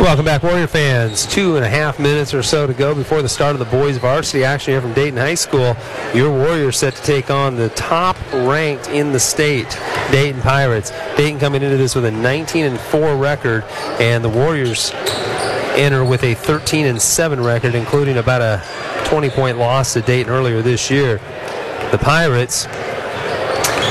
Welcome back, Warrior fans. Two and a half minutes or so to go before the start of the boys varsity action here from Dayton High School. Your Warriors set to take on the top ranked in the state, Dayton Pirates. Dayton coming into this with a 19 and 4 record, and the Warriors enter with a 13 and 7 record, including about a 20 point loss to Dayton earlier this year. The Pirates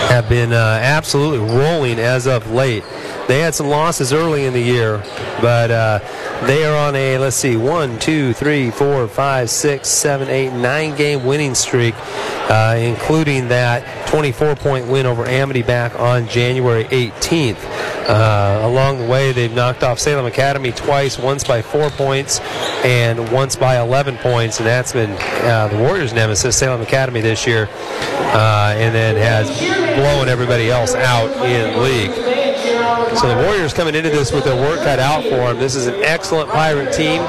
have been uh, absolutely rolling as of late. They had some losses early in the year, but uh, they are on a, let's see, one, two, three, four, five, six, seven, eight, nine game winning streak, uh, including that 24 point win over Amity back on January 18th. Uh, along the way, they've knocked off Salem Academy twice, once by four points and once by 11 points, and that's been uh, the Warriors' nemesis, Salem Academy this year, uh, and then has blown everybody else out in league. So the Warriors coming into this with their work cut out for them. This is an excellent Pirate team.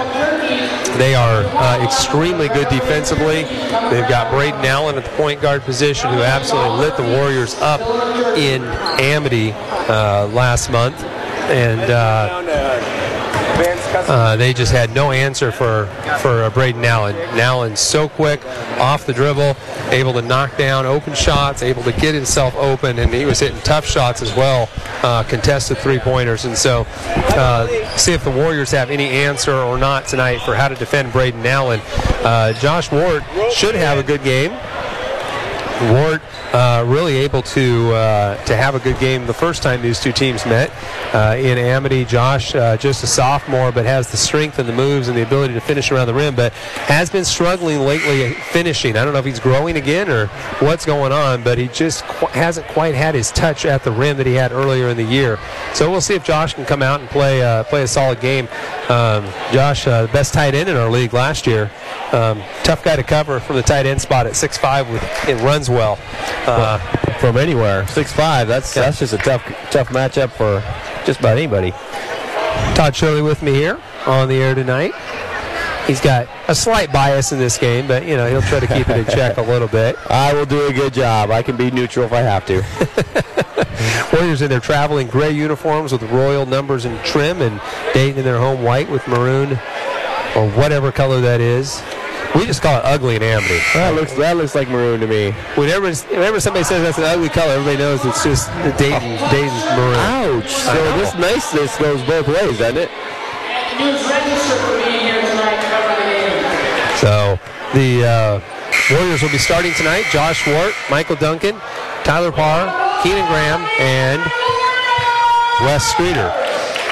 They are uh, extremely good defensively. They've got Braden Nowlin at the point guard position, who absolutely lit the Warriors up in Amity uh, last month. And uh, uh, they just had no answer for for uh, Braden Nowlin. Allen's so quick, off the dribble, able to knock down open shots, able to get himself open, and he was hitting tough shots as well, uh, contested three pointers. And so, uh, see if the Warriors have any answer or not tonight for how to defend Braden Nowlin. Uh, Josh Ward should have a good game. Ward uh, really able to uh, to have a good game the first time these two teams met. Uh, in Amity, Josh, uh, just a sophomore, but has the strength and the moves and the ability to finish around the rim, but has been struggling lately finishing. I don't know if he's growing again or what's going on, but he just qu- hasn't quite had his touch at the rim that he had earlier in the year. So we'll see if Josh can come out and play uh, play a solid game. Um, Josh, uh, the best tight end in our league last year. Um, tough guy to cover from the tight end spot at 6'5 with it runs well. Uh, from anywhere, six five. That's Yeah. that's just a tough tough matchup for just about anybody. Todd Shirley with me here on the air tonight. He's got a slight bias in this game, but you know he'll try to keep it in check a little bit. I will do a good job. I can be neutral if I have to. Warriors in their traveling gray uniforms with royal numbers and trim, and Dayton in their home white with maroon or whatever color that is. We just call it ugly in Amity. that looks that looks like maroon to me. Whenever, whenever somebody says that's an ugly color, everybody knows it's just the Dayton, Dayton's maroon. Ouch! So this niceness goes both ways, doesn't it? So the uh, Warriors will be starting tonight. Josh Ward, Michael Duncan, Tyler Parr, Keenan Graham, and Wes Streeter.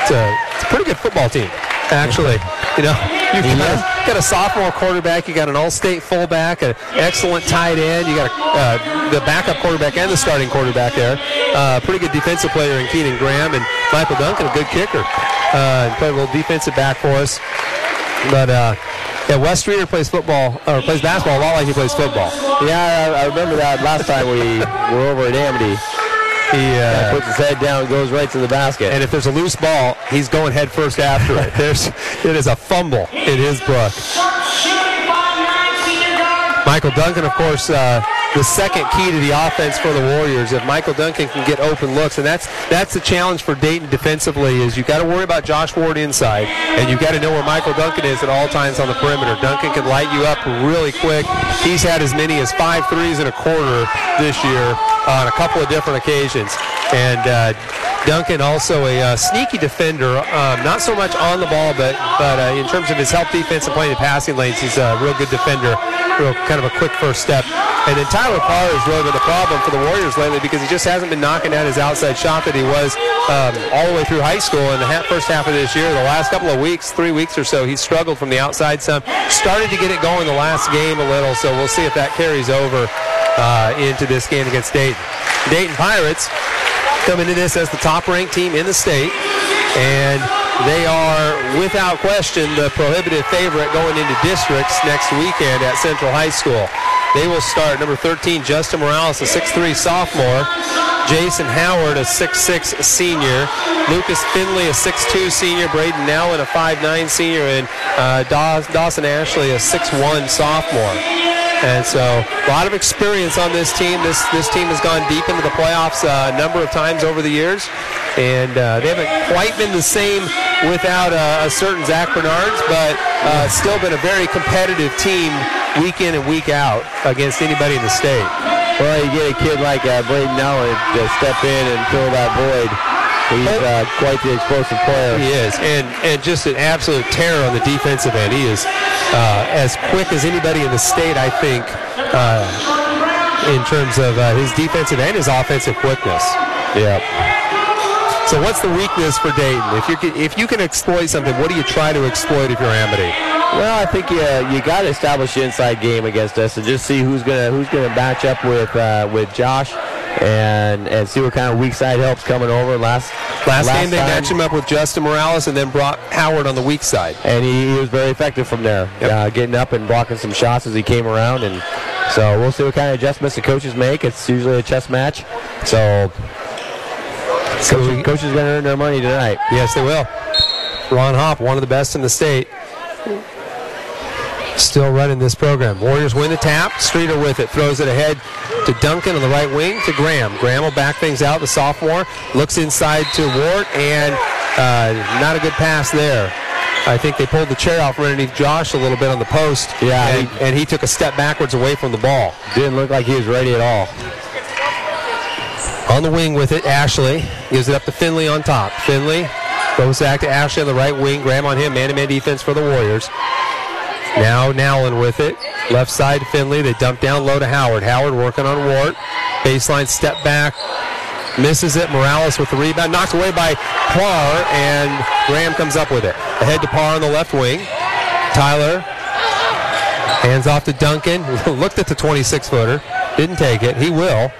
It's a, it's a pretty good football team, actually. You know, you've got, got a sophomore quarterback, you got an all-state fullback, an excellent tight end, you got a, uh, the backup quarterback and the starting quarterback there. Uh, pretty good defensive player in Keenan Graham, and Michael Duncan, a good kicker. Uh, played a little defensive back for us. But uh, yeah, Wes Streeter plays football or plays basketball a lot like he plays football. Yeah, I, I remember that last time we were over at Amity. He uh, Puts his head down, goes right to the basket. and if there's a loose ball, he's going head first after it. There's it is a fumble in his book. Michael Duncan, of course, uh, the second key to the offense for the Warriors. If Michael Duncan can get open looks, and that's that's the challenge for Dayton defensively, is you've got to worry about Josh Ward inside, and you've got to know where Michael Duncan is at all times on the perimeter. Duncan can light you up really quick. He's had as many as five threes in a quarter this year on a couple of different occasions, and. Uh, Duncan also a uh, sneaky defender, um, not so much on the ball, but but uh, in terms of his help defense and playing the passing lanes, he's a real good defender, real kind of a quick first step. And then Tyler Parr has really been the problem for the Warriors lately because he just hasn't been knocking down his outside shot that he was um, all the way through high school. In the ha- first half of this year, the last couple of weeks, three weeks or so, he's struggled from the outside some. Started to get it going the last game a little, so we'll see if that carries over uh, into this game against Dayton. Dayton Pirates come to this as the top ranked team in the state. And they are, without question, the prohibitive favorite going into districts next weekend at Central High School. They will start number 13, Justin Morales, a 6'3 sophomore. Jason Howard, a 6'6 senior. Lucas Finley, a 6'2 senior. Braden Nowlin, a 5'9 senior. And uh, Dawson Ashley, a 6'1 sophomore. And so a lot of experience on this team. This this team has gone deep into the playoffs uh, a number of times over the years, and uh, they haven't quite been the same without a, a certain Zach Bernards, but uh, still been a very competitive team week in and week out against anybody in the state. Well, you get a kid like uh, Braden Nowlin to step in and fill that void. He's uh, quite the explosive player. He is, and and just an absolute terror on the defensive end. He is uh, as quick as anybody in the state, I think, uh, in terms of uh, his defensive and his offensive quickness. Yep. So, what's the weakness for Dayton? If you can, if you can exploit something, what do you try to exploit if you're Amity? Well, I think you you got to establish the inside game against us and just see who's gonna who's gonna match up with uh, with Josh and and see what kind of weak side helps coming over. Last last, last game they time. matched him up with Justin Morales and then brought Howard on the weak side, and he, he was very effective from there, yep. uh, getting up and blocking some shots as he came around. And so we'll see what kind of adjustments the coaches make. It's usually a chess match, so. So coaches, coaches going to earn their money tonight. Yes, they will. Ron Hop, one of the best in the state, still running this program. Warriors win the tap. Streeter with it. Throws it ahead to Duncan on the right wing to Graham. Graham will back things out. The sophomore looks inside to Ward, and uh, not a good pass there. I think they pulled the chair out from underneath Josh a little bit on the post. Yeah, and, he, and he took a step backwards away from the ball. Didn't look like he was ready at all. On the wing with it, Ashley gives it up to Finley on top. Finley goes back to Ashley on the right wing. Graham on him, man-to-man defense for the Warriors. Now Nowlin with it. Left side Finley. They dump down low to Howard. Howard working on Ward. Baseline step back. Misses it. Morales with the rebound. Knocked away by Parr, and Graham comes up with it. Ahead to Parr on the left wing. Tyler hands off to Duncan. Looked at the 26 footer. Didn't take it. He will.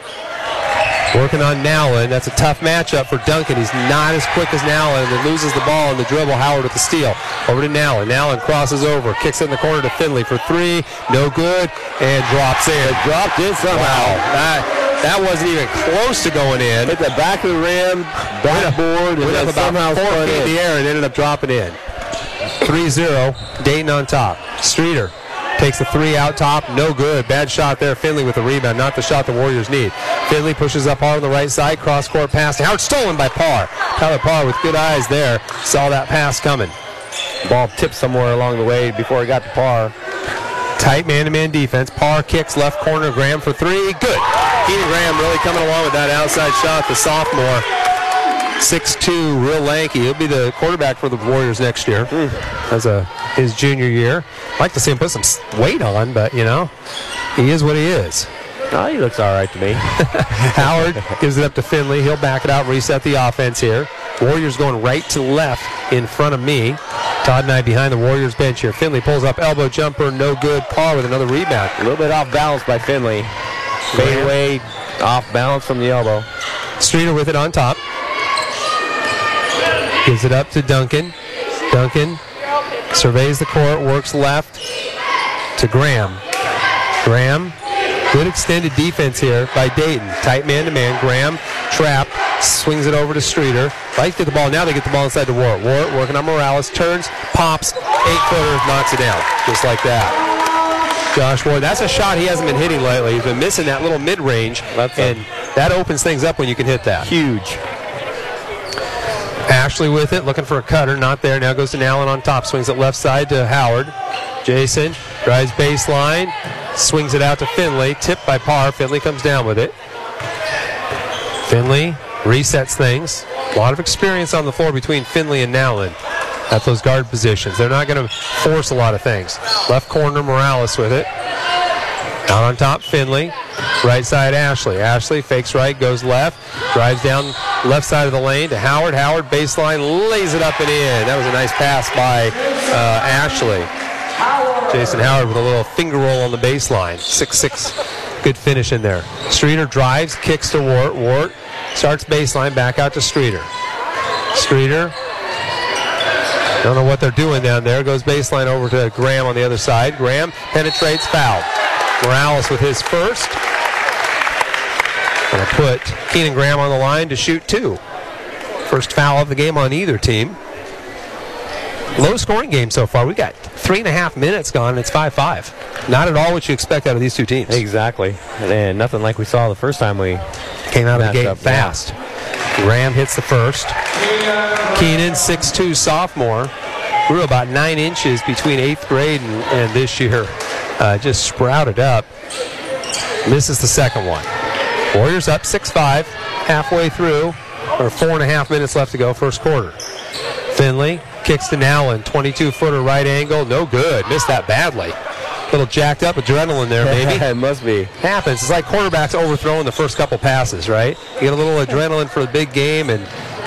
Working on Nowlin. That's a tough matchup for Duncan. He's not as quick as Nowlin and loses the ball in the dribble. Howard with the steal. Over to Nowlin. Nowlin crosses over. Kicks in the corner to Finley for three. No good. And drops in. It dropped in somehow. Wow. That, that wasn't even close to going in. Hit the back of the rim, backboard, went up about four feet in the air and ended up dropping in. 3-0. Dayton on top. Streeter Takes the three out top, no good. Bad shot there. Finley with the rebound, not the shot the Warriors need. Finley pushes up hard on the right side, cross court pass. Howard stolen by Parr. Tyler Parr with good eyes there, saw that pass coming. Ball tipped somewhere along the way before it got to Parr. Tight man-to-man defense. Parr kicks left corner. Graham for three. Good. Keenan Graham really coming along with that outside shot. The sophomore 6'2", real lanky. He'll be the quarterback for the Warriors next year mm. as a his junior year. I'd like to see him put some weight on, but, you know, he is what he is. Oh, he looks all right to me. Howard gives it up to Finley. He'll back it out, reset the offense here. Warriors going right to left in front of me. Todd and I behind the Warriors bench here. Finley pulls up elbow jumper, no good. Parr with another rebound. A little bit off balance by Finley. Fade away, off balance from the elbow. Streeter with it on top. Gives it up to Duncan. Duncan surveys the court, works left to Graham. Graham, good extended defense here by Dayton. Tight man to man. Graham trapped, swings it over to Streeter. Like to get the ball. Now they get the ball inside to Ward. Ward working on Morales, turns, pops, eight footer, knocks it down. Just like that. Josh Ward, that's a shot he hasn't been hitting lately. He's been missing that little mid range, and that opens things up when you can hit that. Huge. Ashley with it, looking for a cutter, not there. Now goes to Allen on top, swings it left side to Howard. Jason drives baseline, swings it out to Finley, tipped by Parr. Finley comes down with it. Finley resets things. A lot of experience on the floor between Finley and Nowlin at those guard positions. They're not going to force a lot of things. Left corner, Morales with it. Out on top, Finley. Right side, Ashley. Ashley fakes right, goes left, drives down left side of the lane to Howard. Howard baseline lays it up and in. That was a nice pass by uh, Ashley. Jason Howard with a little finger roll on the baseline. 6-6. Good finish in there. Streeter drives, kicks to Ward. Ward starts baseline, back out to Streeter. Streeter. Don't know what they're doing down there. Goes baseline over to Graham on the other side. Graham penetrates, foul. Morales with his first. Going to put Keenan Graham on the line to shoot two. First foul of the game on either team. Low scoring game so far. We got three and a half minutes gone, and it's 5 5. Not at all what you expect out of these two teams. Exactly. And nothing like we saw the first time we Came out of the gate up. fast. Graham hits the first. Keenan, six two sophomore, grew about nine inches between eighth grade and, and this year. Uh, just sprouted up. Misses the second one. Warriors up 6 5, halfway through, or four and a half minutes left to go, first quarter. Finley kicks to Nowlin, 22 footer right angle, no good. Missed that badly. Little jacked up adrenaline there, maybe. it must be. happens. It's like quarterbacks overthrowing the first couple passes, right? You get a little adrenaline for the big game, and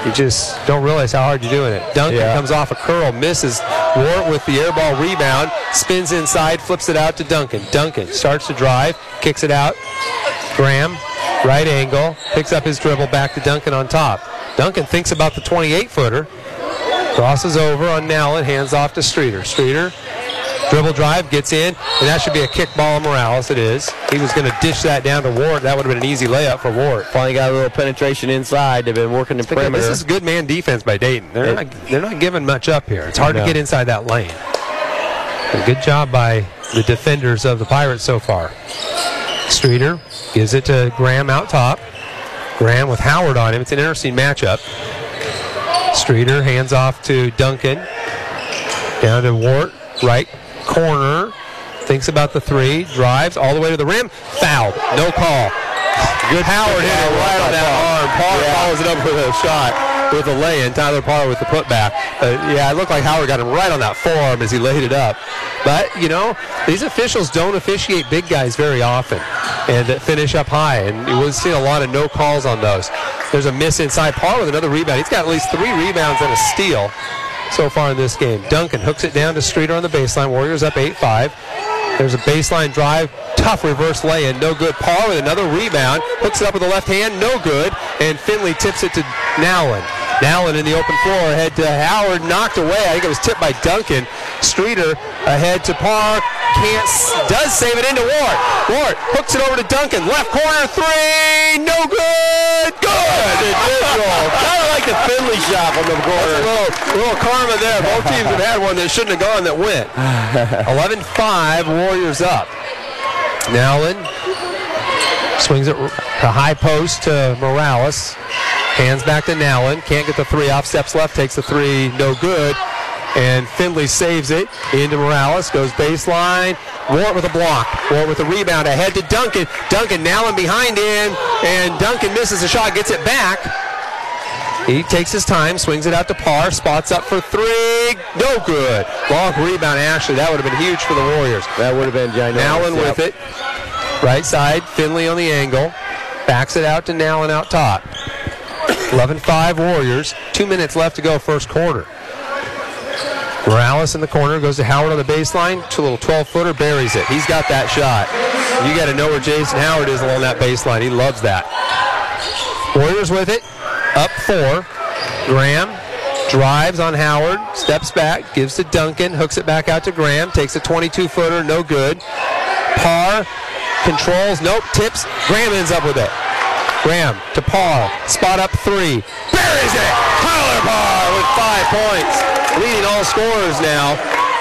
you just don't realize how hard you're doing it. Duncan Yeah. comes off a curl, misses. Ward with the air ball rebound, spins inside, flips it out to Duncan. Duncan starts to drive, kicks it out. Graham, right angle, picks up his dribble back to Duncan on top. Duncan thinks about the 28 footer, crosses over on Nowlin, hands off to Streeter. Streeter Dribble drive, gets in, and that should be a kick ball on Morales. It is. He was going to dish that down to Ward. That would have been an easy layup for Ward. Finally got a little penetration inside. They've been working the perimeter. This is good man defense by Dayton. They're, It- not, they're not giving much up here. It's hard No. to get inside that lane. A good job by the defenders of the Pirates so far. Streeter gives it to Graham out top. Graham with Howard on him. It's an interesting matchup. Streeter hands off to Duncan. Down to Ward, right corner. Thinks about the three, drives all the way to the rim, fouled, no call. Good Howard hit it right on that arm. Parr follows it up with a shot with a lay-in. Tyler Parr with the putback. Uh, yeah, it looked like Howard got him right on that forearm as he laid it up. But you know, these officials don't officiate big guys very often, and that finish up high. And we've seen a lot of no calls on those. There's a miss inside. Parr with another rebound. He's got at least three rebounds and a steal so far in this game. Duncan hooks it down to Streeter on the baseline. Warriors up 8-5. There's a baseline drive, tough reverse lay-in, no good. Parr with another rebound, hooks it up with the left hand, no good. And Finley tips it to Nowlin. Nowlin in the open floor, ahead to Howard, knocked away. I think it was tipped by Duncan. Streeter ahead to Parr, can't, does save it into Ward. Ward hooks it over to Duncan, left corner three, no good, good. Kind of like the Finley shot from the corner. little, little karma there. Both teams have had one that shouldn't have gone that went. 11-5, Warriors up. Nowlin swings it to high post to Morales. Hands back to Nowlin. Can't get the three off. Steps left. Takes the three. No good. And Finley saves it into Morales. Goes baseline. Ward with a block. Ward with a rebound. Ahead to Duncan. Duncan Nowlin behind him. And Duncan misses the shot. Gets it back. He takes his time, swings it out to Parr, spots up for three, no good. Long rebound, Ashley. That would have been huge for the Warriors. That would have been ginormous. Nowlin Yep. with it. Right side, Finley on the angle. Backs it out to Nowlin out top. 11-5 Warriors. Two minutes left to go first quarter. Morales in the corner goes to Howard on the baseline. To a little 12-footer, buries it. He's got that shot. You got to know where Jason Howard is along that baseline. He loves that. Warriors with it. Up four. Graham drives on Howard, steps back, gives to Duncan, hooks it back out to Graham, takes a 22 footer, no good. Parr controls, nope, tips. Graham ends up with it. Graham to Parr. spot up three, buries it. Tyler Parr with five points, leading all scorers now.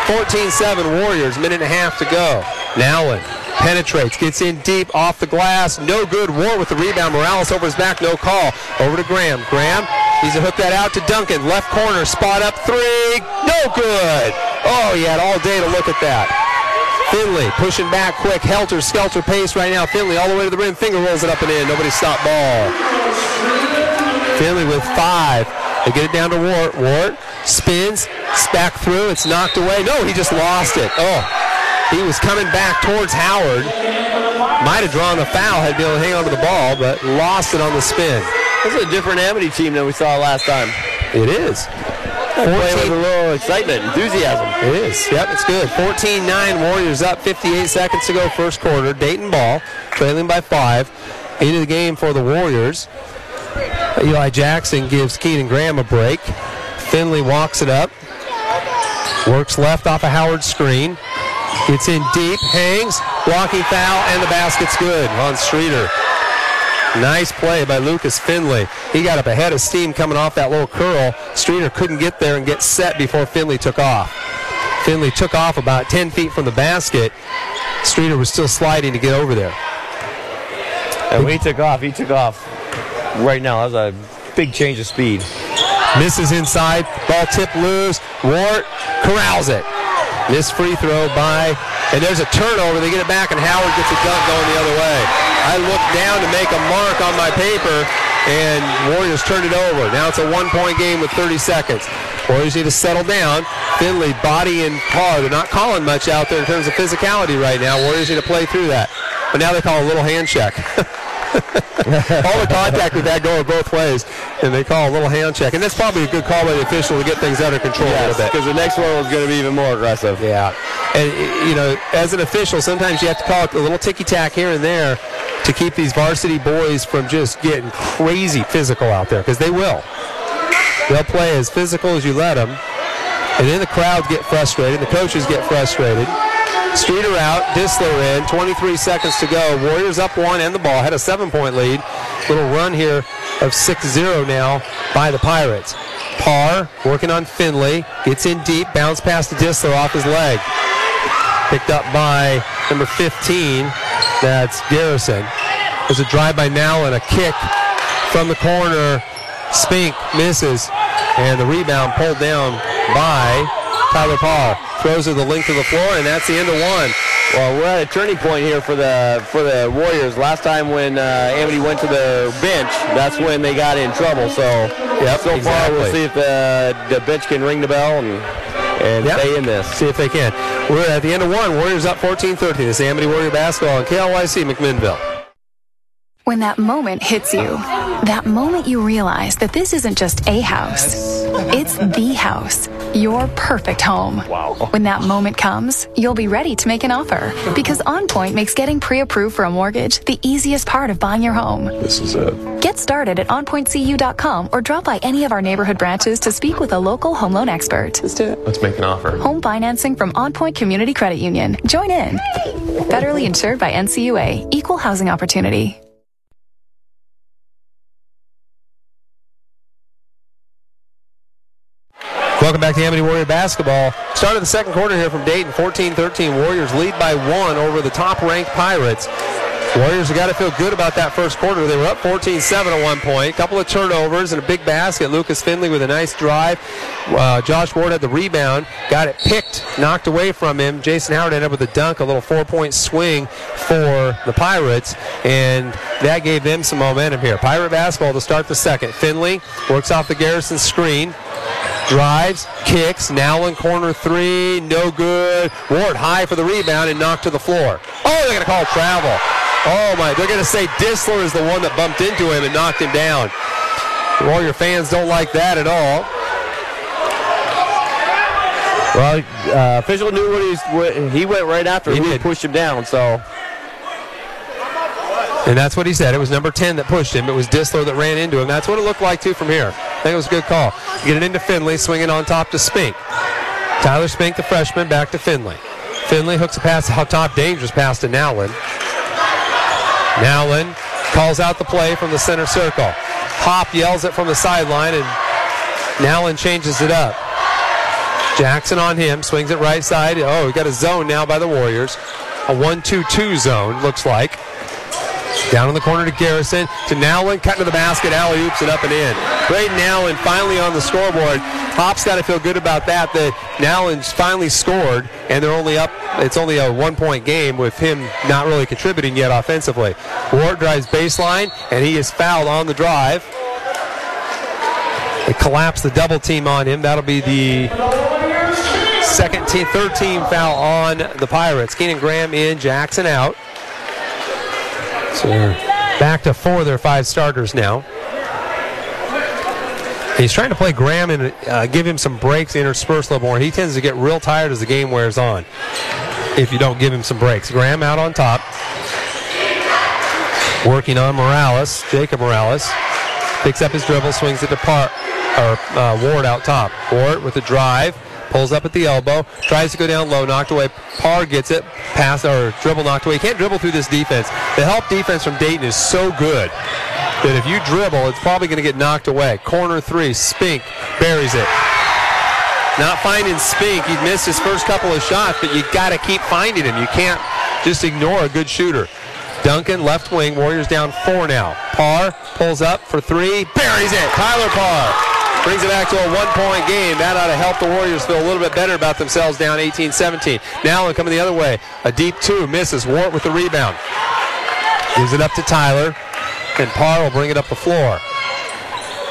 14-7 Warriors, minute and a half to go. Nowlin penetrates, gets in deep off the glass, no good. War with the rebound. Morales over his back, no call. Over to Graham. Graham needs to hook that out to Duncan. Left corner, spot up three, no good. Oh, he had all day to look at that. Finley pushing back quick, helter skelter pace right now. Finley all the way to the rim, finger rolls it up and in. Nobody stopped ball. Finley with five. They get it down to Ward. Ward spins, back through. It's knocked away. No, he just lost it. Oh, he was coming back towards Howard. Might have drawn the foul, had been able to hang on to the ball, but lost it on the spin. This is a different Amity team than we saw last time. It is. Play with a little excitement, enthusiasm. It is. Yep, it's good. 14-9 Warriors up. 58 seconds to go first quarter. Dayton ball, trailing by five. Into the game for the Warriors. Eli Jackson gives Keenan Graham a break. Finley walks it up. Works left off a Howard screen. It's in deep, hangs, blocking foul, and the basket's good on Streeter. Nice play by Lucas Finley. He got up ahead of steam coming off that little curl. Streeter couldn't get there and get set before Finley took off. Finley took off about 10 feet from the basket. Streeter was still sliding to get over there. And when he took off, he took off right now. That was a big change of speed. Misses inside. Ball tip loose. Ward corrals it. This free throw by, and there's a turnover. They get it back, and Howard gets a dunk going the other way. I look down to make a mark on my paper, and Warriors turned it over. Now it's a one-point game with 30 seconds. Warriors need to settle down. Finley, body and Parr, they're not calling much out there in terms of physicality right now. Warriors need to play through that. But now they call a little hand check. All the contact with that going both ways, and they call a little hand check. And that's probably a good call by the official to get things under control yes, a little bit. Because the next one was going to be even more aggressive. Yeah. And, you know, as an official, sometimes you have to call a little ticky tack here and there to keep these varsity boys from just getting crazy physical out there, because they will. They'll play as physical as you let them. And then the crowds get frustrated, the coaches get frustrated. Streeter out, Disler in, 23 seconds to go. Warriors up one and the ball, had a seven point lead. Little run here of 6 0 now by the Pirates. Parr working on Finley, gets in deep, bounce past to Disler off his leg. Picked up by number 15, that's Garrison. There's a drive by now and a kick from the corner. Spink misses, and the rebound pulled down by Tyler Parr throws it the length of the floor, and that's the end of one. Well, we're at a turning point here for the for the Warriors. Last time when uh, Amity went to the bench, that's when they got in trouble. So, yep, so exactly. far we'll see if the, the bench can ring the bell and and yep. stay in this. See if they can. We're at the end of one. Warriors up 14-13. This is Amity Warrior basketball on KLYC McMinnville. When that moment hits you, that moment you realize that this isn't just a house, it's the house, your perfect home. Wow. When that moment comes, you'll be ready to make an offer because OnPoint makes getting pre approved for a mortgage the easiest part of buying your home. This is it. Get started at OnPointCU.com or drop by any of our neighborhood branches to speak with a local home loan expert. Let's do it. Let's make an offer. Home financing from OnPoint Community Credit Union. Join in. Federally insured by NCUA, Equal Housing Opportunity. Welcome back to Amity Warrior basketball. Start of the second quarter here from Dayton. 14-13. Warriors lead by one over the top-ranked Pirates. Warriors have got to feel good about that first quarter. They were up 14-7 at one point. A couple of turnovers and a big basket. Lucas Finley with a nice drive. Uh, Josh Ward had the rebound. Got it picked, knocked away from him. Jason Howard ended up with a dunk, a little four-point swing for the Pirates, and that gave them some momentum here. Pirate basketball to start the second. Finley works off the Garrison screen drives, kicks, now in corner three, no good. Ward high for the rebound and knocked to the floor. Oh, they're going to call travel. Oh my, they're going to say Disler is the one that bumped into him and knocked him down. Warrior fans don't like that at all. Well, uh, official knew what he's. What, he went right after He him. He pushed him down. So And that's what he said. It was number 10 that pushed him. It was Disler that ran into him. That's what it looked like, too, from here. I think it was a good call. Get it into Finley, swinging on top to Spink. Tyler Spink, the freshman, back to Finley. Finley hooks a pass out top, dangerous pass to Nowlin. Nowlin calls out the play from the center circle. Hop yells it from the sideline, and Nowlin changes it up. Jackson on him, swings it right side. Oh, we got a zone now by the Warriors. A 1-2-2 zone, looks like. Down in the corner to Garrison, to Nowlin, cutting to the basket, alley oops and up and in. Braden Nowlin finally on the scoreboard. Hop's got to feel good about that, that Nowlin's finally scored, and they're only up, it's only a one-point game with him not really contributing yet offensively. Ward drives baseline, and he is fouled on the drive. They collapse the double team on him. That'll be the second team, third team foul on the Pirates. Keenan Graham in, Jackson out. So back to four of their five starters now. He's trying to play Graham and uh, give him some breaks, intersperse a little more. He tends to get real tired as the game wears on if you don't give him some breaks. Graham out on top. Working on Morales, Jacob Morales. Picks up his dribble, swings it to Parr, or, uh, Ward out top. Ward with a drive, pulls up at the elbow, tries to go down low, knocked away. Parr gets it, pass or dribble knocked away. He can't dribble through this defense. The help defense from Dayton is so good that if you dribble, it's probably going to get knocked away. Corner three, Spink buries it. Not finding Spink. He missed his first couple of shots, but you got to keep finding him. You can't just ignore a good shooter. Duncan, left wing, Warriors down four now. Parr pulls up for three, buries it. Tyler Parr brings it back to a one-point game. That ought to help the Warriors feel a little bit better about themselves down 18-17. Now they're coming the other way, a deep two, misses. Ward with the rebound. Gives it up to Tyler, and Parr will bring it up the floor.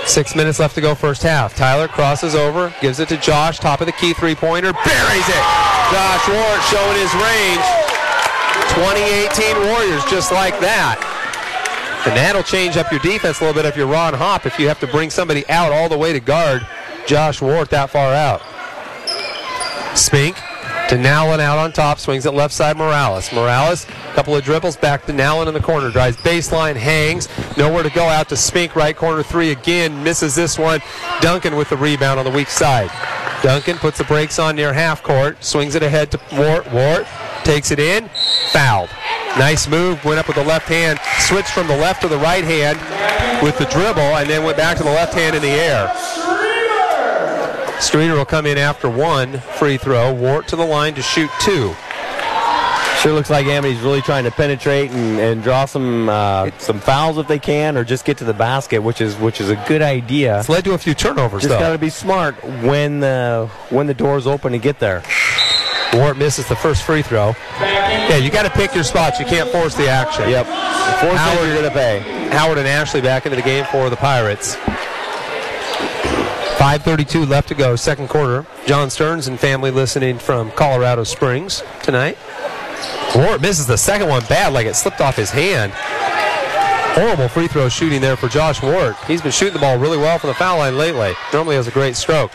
Six minutes left to go first half. Tyler crosses over, gives it to Josh, top of the key three-pointer, buries it. Josh Ward showing his range. 2018 Warriors just like that. And that'll change up your defense a little bit if you're Ron Hop if you have to bring somebody out all the way to guard Josh Ward that far out. Spink to Nowlin out on top, swings it left side Morales. Morales, a couple of dribbles back to Nowlin in the corner, drives baseline, hangs, nowhere to go out to Spink, right corner three again, misses this one. Duncan with the rebound on the weak side. Duncan puts the brakes on near half court, swings it ahead to Ward. Ward takes it in, fouled. Nice move, went up with the left hand, switched from the left to the right hand with the dribble, and then went back to the left hand in the air. Streeter will come in after one free throw. Ward to the line to shoot two. Sure looks like Amity's really trying to penetrate and, and draw some uh, some fouls if they can, or just get to the basket, which is which is a good idea. It's led to a few turnovers. Though. Just got to be smart when the when the door's open to get there. Ward misses the first free throw. Yeah, you got to pick your spots. You can't force the action. Yep. Force Howard, you're going to pay. Howard and Ashley back into the game for the Pirates. 5.32 left to go, second quarter. John Stearns and family listening from Colorado Springs tonight. Ward misses the second one bad, like it slipped off his hand. Horrible free throw shooting there for Josh Ward. He's been shooting the ball really well from the foul line lately. Normally has a great stroke.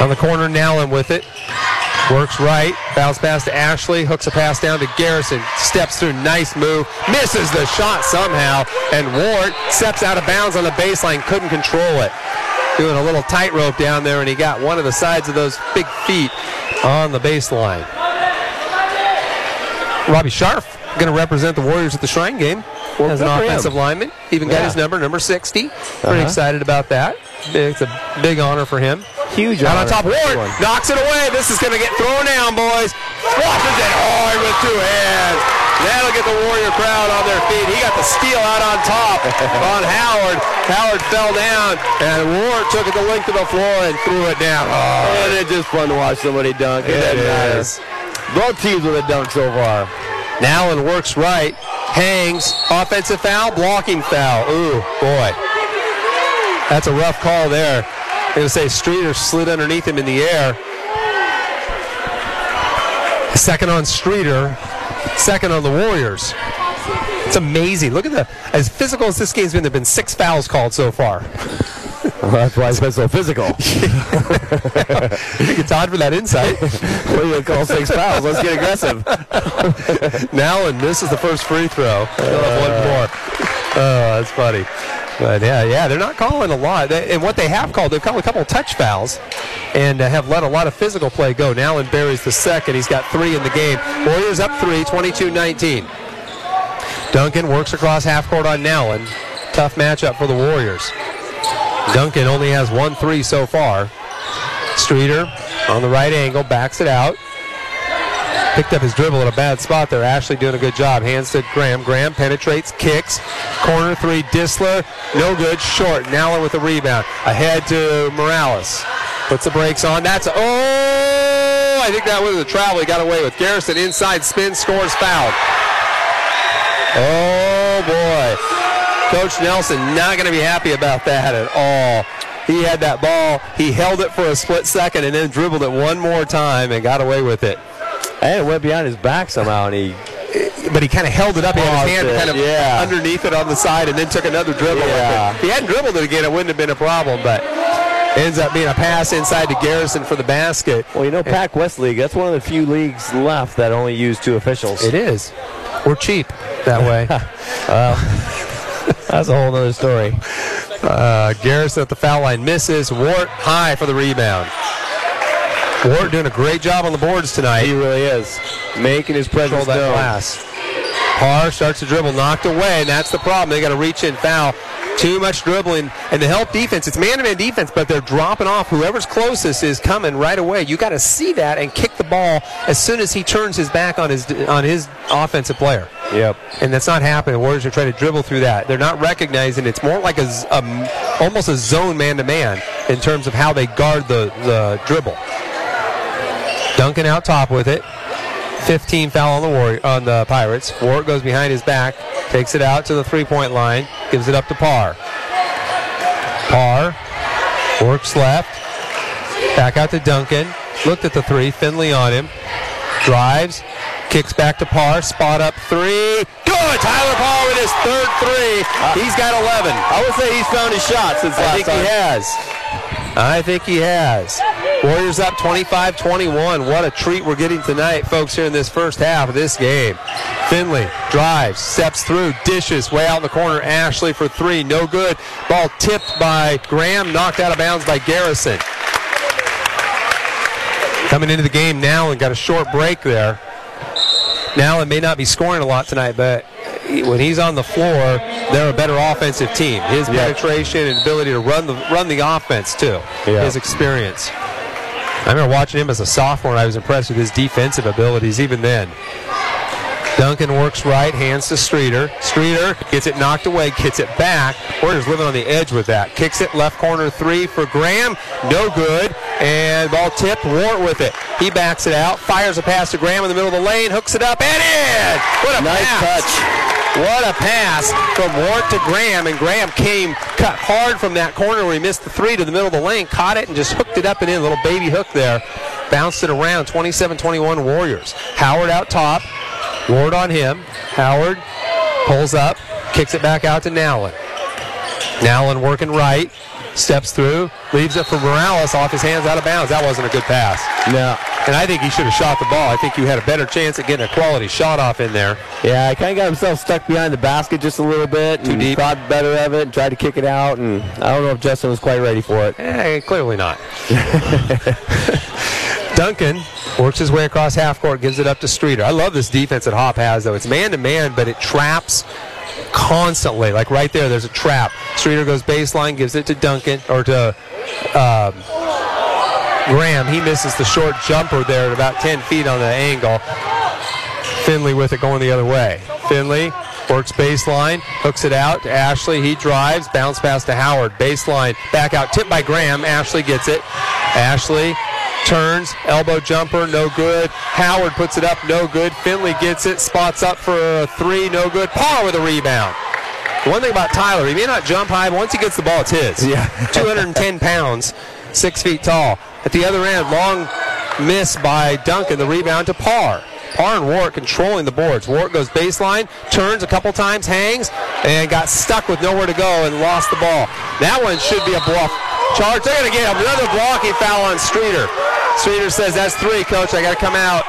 On the corner, Nowlin with it. Works right, bounce pass to Ashley, hooks a pass down to Garrison, steps through, nice move, misses the shot somehow, and Ward steps out of bounds on the baseline, couldn't control it. Doing a little tightrope down there, and he got one of the sides of those big feet on the baseline. Robbie Sharf going to represent the Warriors at the Shrine game well, as an offensive lineman. Even yeah. got his number, number 60. Uh-huh. Pretty excited about that. It's a big honor for him. Huge Out on top, Ward knocks it away. This is going to get thrown down, boys. Flushes it hard with two hands. That'll get the Warrior crowd on their feet. He got the steal out on top on Howard. Howard fell down, and Ward took it the length of the floor and threw it down. Oh, and it's just fun to watch somebody dunk. It is. Both teams with a dunk so far. Nowlin works right, hangs, offensive foul, blocking foul. Ooh, boy. That's a rough call there. I'm going to say Streeter slid underneath him in the air. Second on Streeter, second on the Warriors. It's amazing. Look at the as physical as this game's been. There've been six fouls called so far. Well, that's why it's been so physical. I think it's odd for that insight. what are you going to call six fouls? Let's get aggressive. now, and this is the first free throw. Have one uh, more. Oh, that's funny. But yeah, yeah, they're not calling a lot. And what they have called, they've called a couple of touch fouls and uh, have let a lot of physical play go. Now and buries the second. He's got three in the game. Warriors up three, 22-19. Duncan works across half court on Nowlin. Tough matchup for the Warriors. Duncan only has one three so far. Streeter on the right angle, backs it out. Picked up his dribble at a bad spot there. Ashley doing a good job. Hands to Graham. Graham penetrates, kicks. Corner three, Disler. No good. Short. Nowlin with the rebound. Ahead to Morales. Puts the brakes on. That's, oh, I think that was a travel he got away with. Garrison inside spin, scores foul. Oh, boy. Coach Nelson not going to be happy about that at all. He had that ball. He held it for a split second and then dribbled it one more time and got away with it. And it went behind his back somehow, and he. But he kind of held it up. His hand it. kind of yeah. underneath it on the side, and then took another dribble. Yeah. If he hadn't dribbled it again, it wouldn't have been a problem. But ends up being a pass inside to Garrison for the basket. Well, you know, Pac West League, that's one of the few leagues left that only use two officials. It is. We're cheap that way. that's a whole other story. Uh, Garrison at the foul line misses. Ward high for the rebound. Ward doing a great job on the boards tonight. He really is. Making his presence that known. glass. Parr starts to dribble, knocked away, and that's the problem. They got to reach in foul. Too much dribbling. And the help defense, it's man to man defense, but they're dropping off. Whoever's closest is coming right away. You got to see that and kick the ball as soon as he turns his back on his on his offensive player. Yep. And that's not happening. Warriors are trying to dribble through that. They're not recognizing it's more like a, a um, almost a zone man to man in terms of how they guard the, the dribble. Duncan out top with it. 15 foul on the Warrior, on the Pirates. Ward goes behind his back, takes it out to the three-point line, gives it up to Parr. Parr works left, back out to Duncan. Looked at the three, Finley on him, drives, kicks back to Parr, spot up three. Good, Tyler Parr with his third three. He's got 11. I would say he's found his shot since last I last think time. he has. I think he has. Warriors up 25 21. What a treat we're getting tonight, folks, here in this first half of this game. Finley drives, steps through, dishes way out in the corner. Ashley for three. No good. Ball tipped by Graham, knocked out of bounds by Garrison. Coming into the game now and got a short break there. Now it may not be scoring a lot tonight, but when he's on the floor, they're a better offensive team. His penetration and ability to run the run the offense too. Yeah. His experience. I remember watching him as a sophomore, and I was impressed with his defensive abilities even then. Duncan works right, hands to Streeter. Streeter gets it knocked away, gets it back. Warriors living on the edge with that. Kicks it left corner three for Graham. No good. And ball tipped. Ward with it. He backs it out, fires a pass to Graham in the middle of the lane, hooks it up and in. What a Nice pass. touch. What a pass from Ward to Graham, and Graham came cut hard from that corner where he missed the three to the middle of the lane, caught it and just hooked it up and in. A little baby hook there. Bounced it around. 27-21 Warriors. Howard out top. Ward on him. Howard pulls up, kicks it back out to Nowlin. Nowlin working right, steps through, leaves it for Morales off his hands out of bounds. That wasn't a good pass. No. And I think he should have shot the ball. I think you had a better chance at getting a quality shot off in there. Yeah, he kind of got himself stuck behind the basket just a little bit. Too deep. Thought better of it and tried to kick it out. And I don't know if Justin was quite ready for it. Eh, clearly not. Duncan works his way across half court, gives it up to Streeter. I love this defense that Hop has, though. It's man to man, but it traps constantly. Like right there, there's a trap. Streeter goes baseline, gives it to Duncan or to um, Graham. He misses the short jumper there at about 10 feet on the angle. Finley with it going the other way. Finley works baseline, hooks it out to Ashley. He drives, bounce pass to Howard. Baseline, back out, tipped by Graham. Ashley gets it. Ashley turns, elbow jumper, no good. Howard puts it up, no good. Finley gets it, spots up for a three, no good. Parr with a rebound. The one thing about Tyler, he may not jump high, but once he gets the ball, it's his. Yeah. 210 pounds, six feet tall. At the other end, long miss by Duncan, the rebound to Parr. Parr and Ward controlling the boards. Ward goes baseline, turns a couple times, hangs, and got stuck with nowhere to go and lost the ball. That one should be a bluff charge. They're going to get another blocking foul on Streeter. Streeter says, that's three, coach. I got to come out.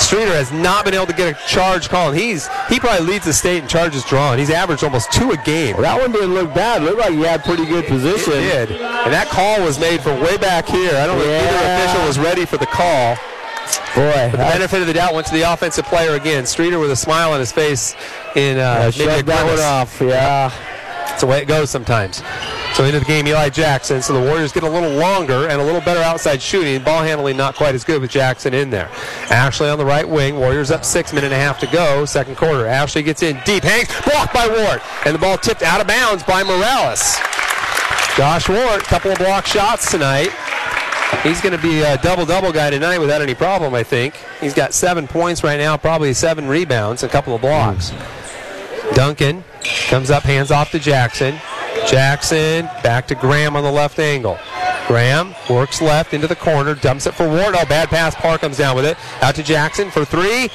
Streeter has not been able to get a charge call, and he's he probably leads the state in charges drawn. He's averaged almost two a game. That one didn't look bad. It looked like he had pretty good position. It did. And that call was made from way back here. I don't know if either official was ready for the call. Boy, The benefit of the doubt went to the offensive player again. Streeter with a smile on his face in uh, maybe a that one off. Yeah. That's the way it goes sometimes. So into the game, Eli Jackson. So the Warriors get a little longer and a little better outside shooting. Ball handling not quite as good with Jackson in there. Ashley on the right wing. Warriors up six minute and a half to go. Second quarter. Ashley gets in deep, hangs, blocked by Ward, and the ball tipped out of bounds by Morales. Josh Ward, couple of block shots tonight. He's going to be a double-double guy tonight without any problem, I think. He's got seven points right now, probably seven rebounds, a couple of blocks. Duncan comes up, hands off to Jackson. Jackson back to Graham on the left angle. Graham works left into the corner, dumps it for Ward. Oh, bad pass. Parr comes down with it. Out to Jackson for three.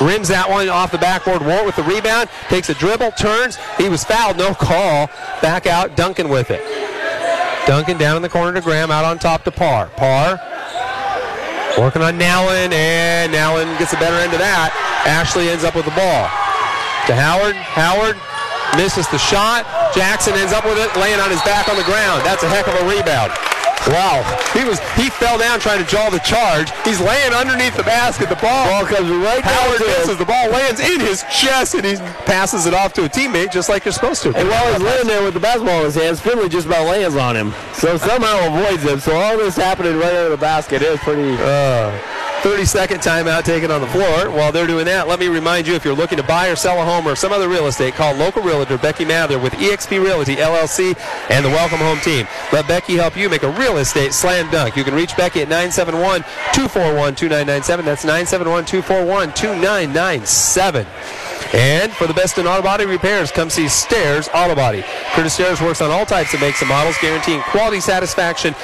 Rims that one off the backboard. Ward with the rebound. Takes a dribble, turns. He was fouled, no call. Back out, Duncan with it. Duncan down in the corner to Graham, out on top to Parr. Parr working on Nowlin, and Nowlin gets the better end of that. Ashley ends up with the ball. To Howard. Howard misses the shot. Jackson ends up with it, laying on his back on the ground. That's a heck of a rebound. Wow. He was he fell down trying to draw the charge. He's laying underneath the basket. The ball, Ball comes right down Howard misses. The ball lands in his chest and he passes it off to a teammate just like you're supposed to. And while he's laying there with the basketball in his hands, Finley just about lands on him. So somehow avoids him. So all this happening right under the basket is pretty. Uh, 30 second timeout taken on the floor. While they're doing that, let me remind you if you're looking to buy or sell a home or some other real estate, call local realtor Becky Mather with eXp Realty LLC and the Welcome Home team. Let Becky help you make a real estate slam dunk. You can reach Becky at 971 241 2997. That's 971 241 2997. And for the best in auto body repairs, come see Stairs Auto Body. Curtis Stairs works on all types of makes and models, guaranteeing quality satisfaction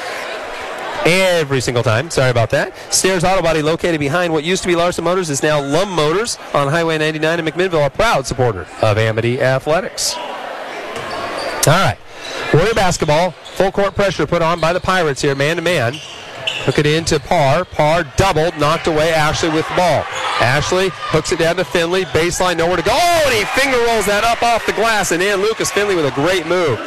every single time. Sorry about that. Stairs Auto Body, located behind what used to be Larson Motors, is now Lum Motors on Highway 99 in McMinnville, a proud supporter of Amity Athletics. All right. Warrior basketball, full court pressure put on by the Pirates here, man to man. Hook it into Parr. Parr doubled, knocked away Ashley with the ball. Ashley hooks it down to Finley. Baseline, nowhere to go. Oh, and he finger rolls that up off the glass. And in Lucas Finley with a great move.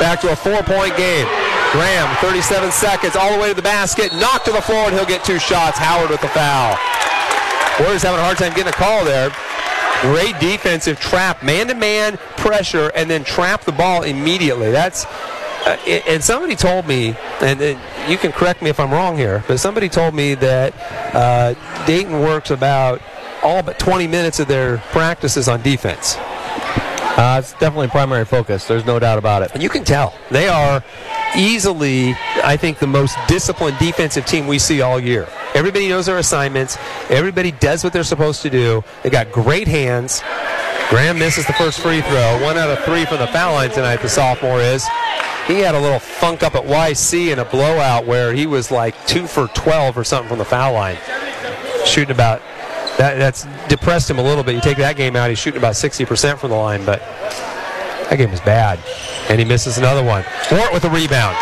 Back to a four-point game. Graham, 37 seconds, all the way to the basket. Knocked to the floor, and he'll get two shots. Howard with the foul. Warriors having a hard time getting a call there. Great defensive trap, man-to-man pressure, and then trap the ball immediately. That's uh, and somebody told me, and, you can correct me if I'm wrong here, but somebody told me that uh, Dayton works about all but 20 minutes of their practices on defense. Uh, it's definitely primary focus. There's no doubt about it. And you can tell they are easily, I think, the most disciplined defensive team we see all year. Everybody knows their assignments. Everybody does what they're supposed to do. They got great hands. Graham misses the first free throw. One out of three from the foul line tonight, the sophomore is. He had a little funk up at YC in a blowout where he was like two for 12 or something from the foul line. Shooting about, that, that's depressed him a little bit. You take that game out, he's shooting about 60% from the line, but that game was bad. And he misses another one. Fort with a rebound.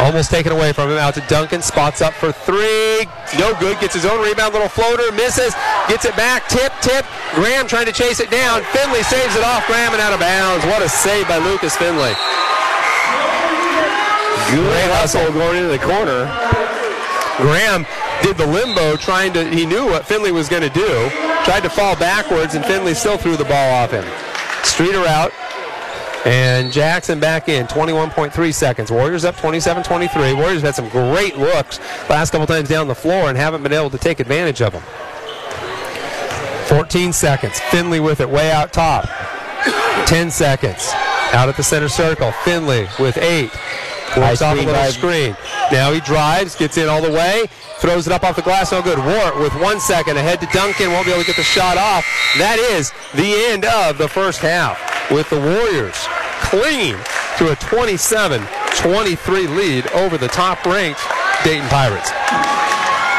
Almost taken away from him. Out to Duncan. Spots up for three. No good. Gets his own rebound. Little floater. Misses. Gets it back. Tip, tip. Graham trying to chase it down. Finley saves it off Graham and out of bounds. What a save by Lucas Finley. Good hustle going into the corner. Graham did the limbo trying to, he knew what Finley was going to do. Tried to fall backwards, and Finley still threw the ball off him. Streeter out. And Jackson back in, 21.3 seconds. Warriors up 27-23. Warriors had some great looks last couple times down the floor and haven't been able to take advantage of them. 14 seconds. Finley with it way out top. 10 seconds. Out at the center circle. Finley with eight. Works off a little screen. Now he drives, gets in all the way, throws it up off the glass. No good. Ward with one second ahead to Duncan. Won't be able to get the shot off. That is the end of the first half with the Warriors clinging to a 27-23 lead over the top-ranked Dayton Pirates.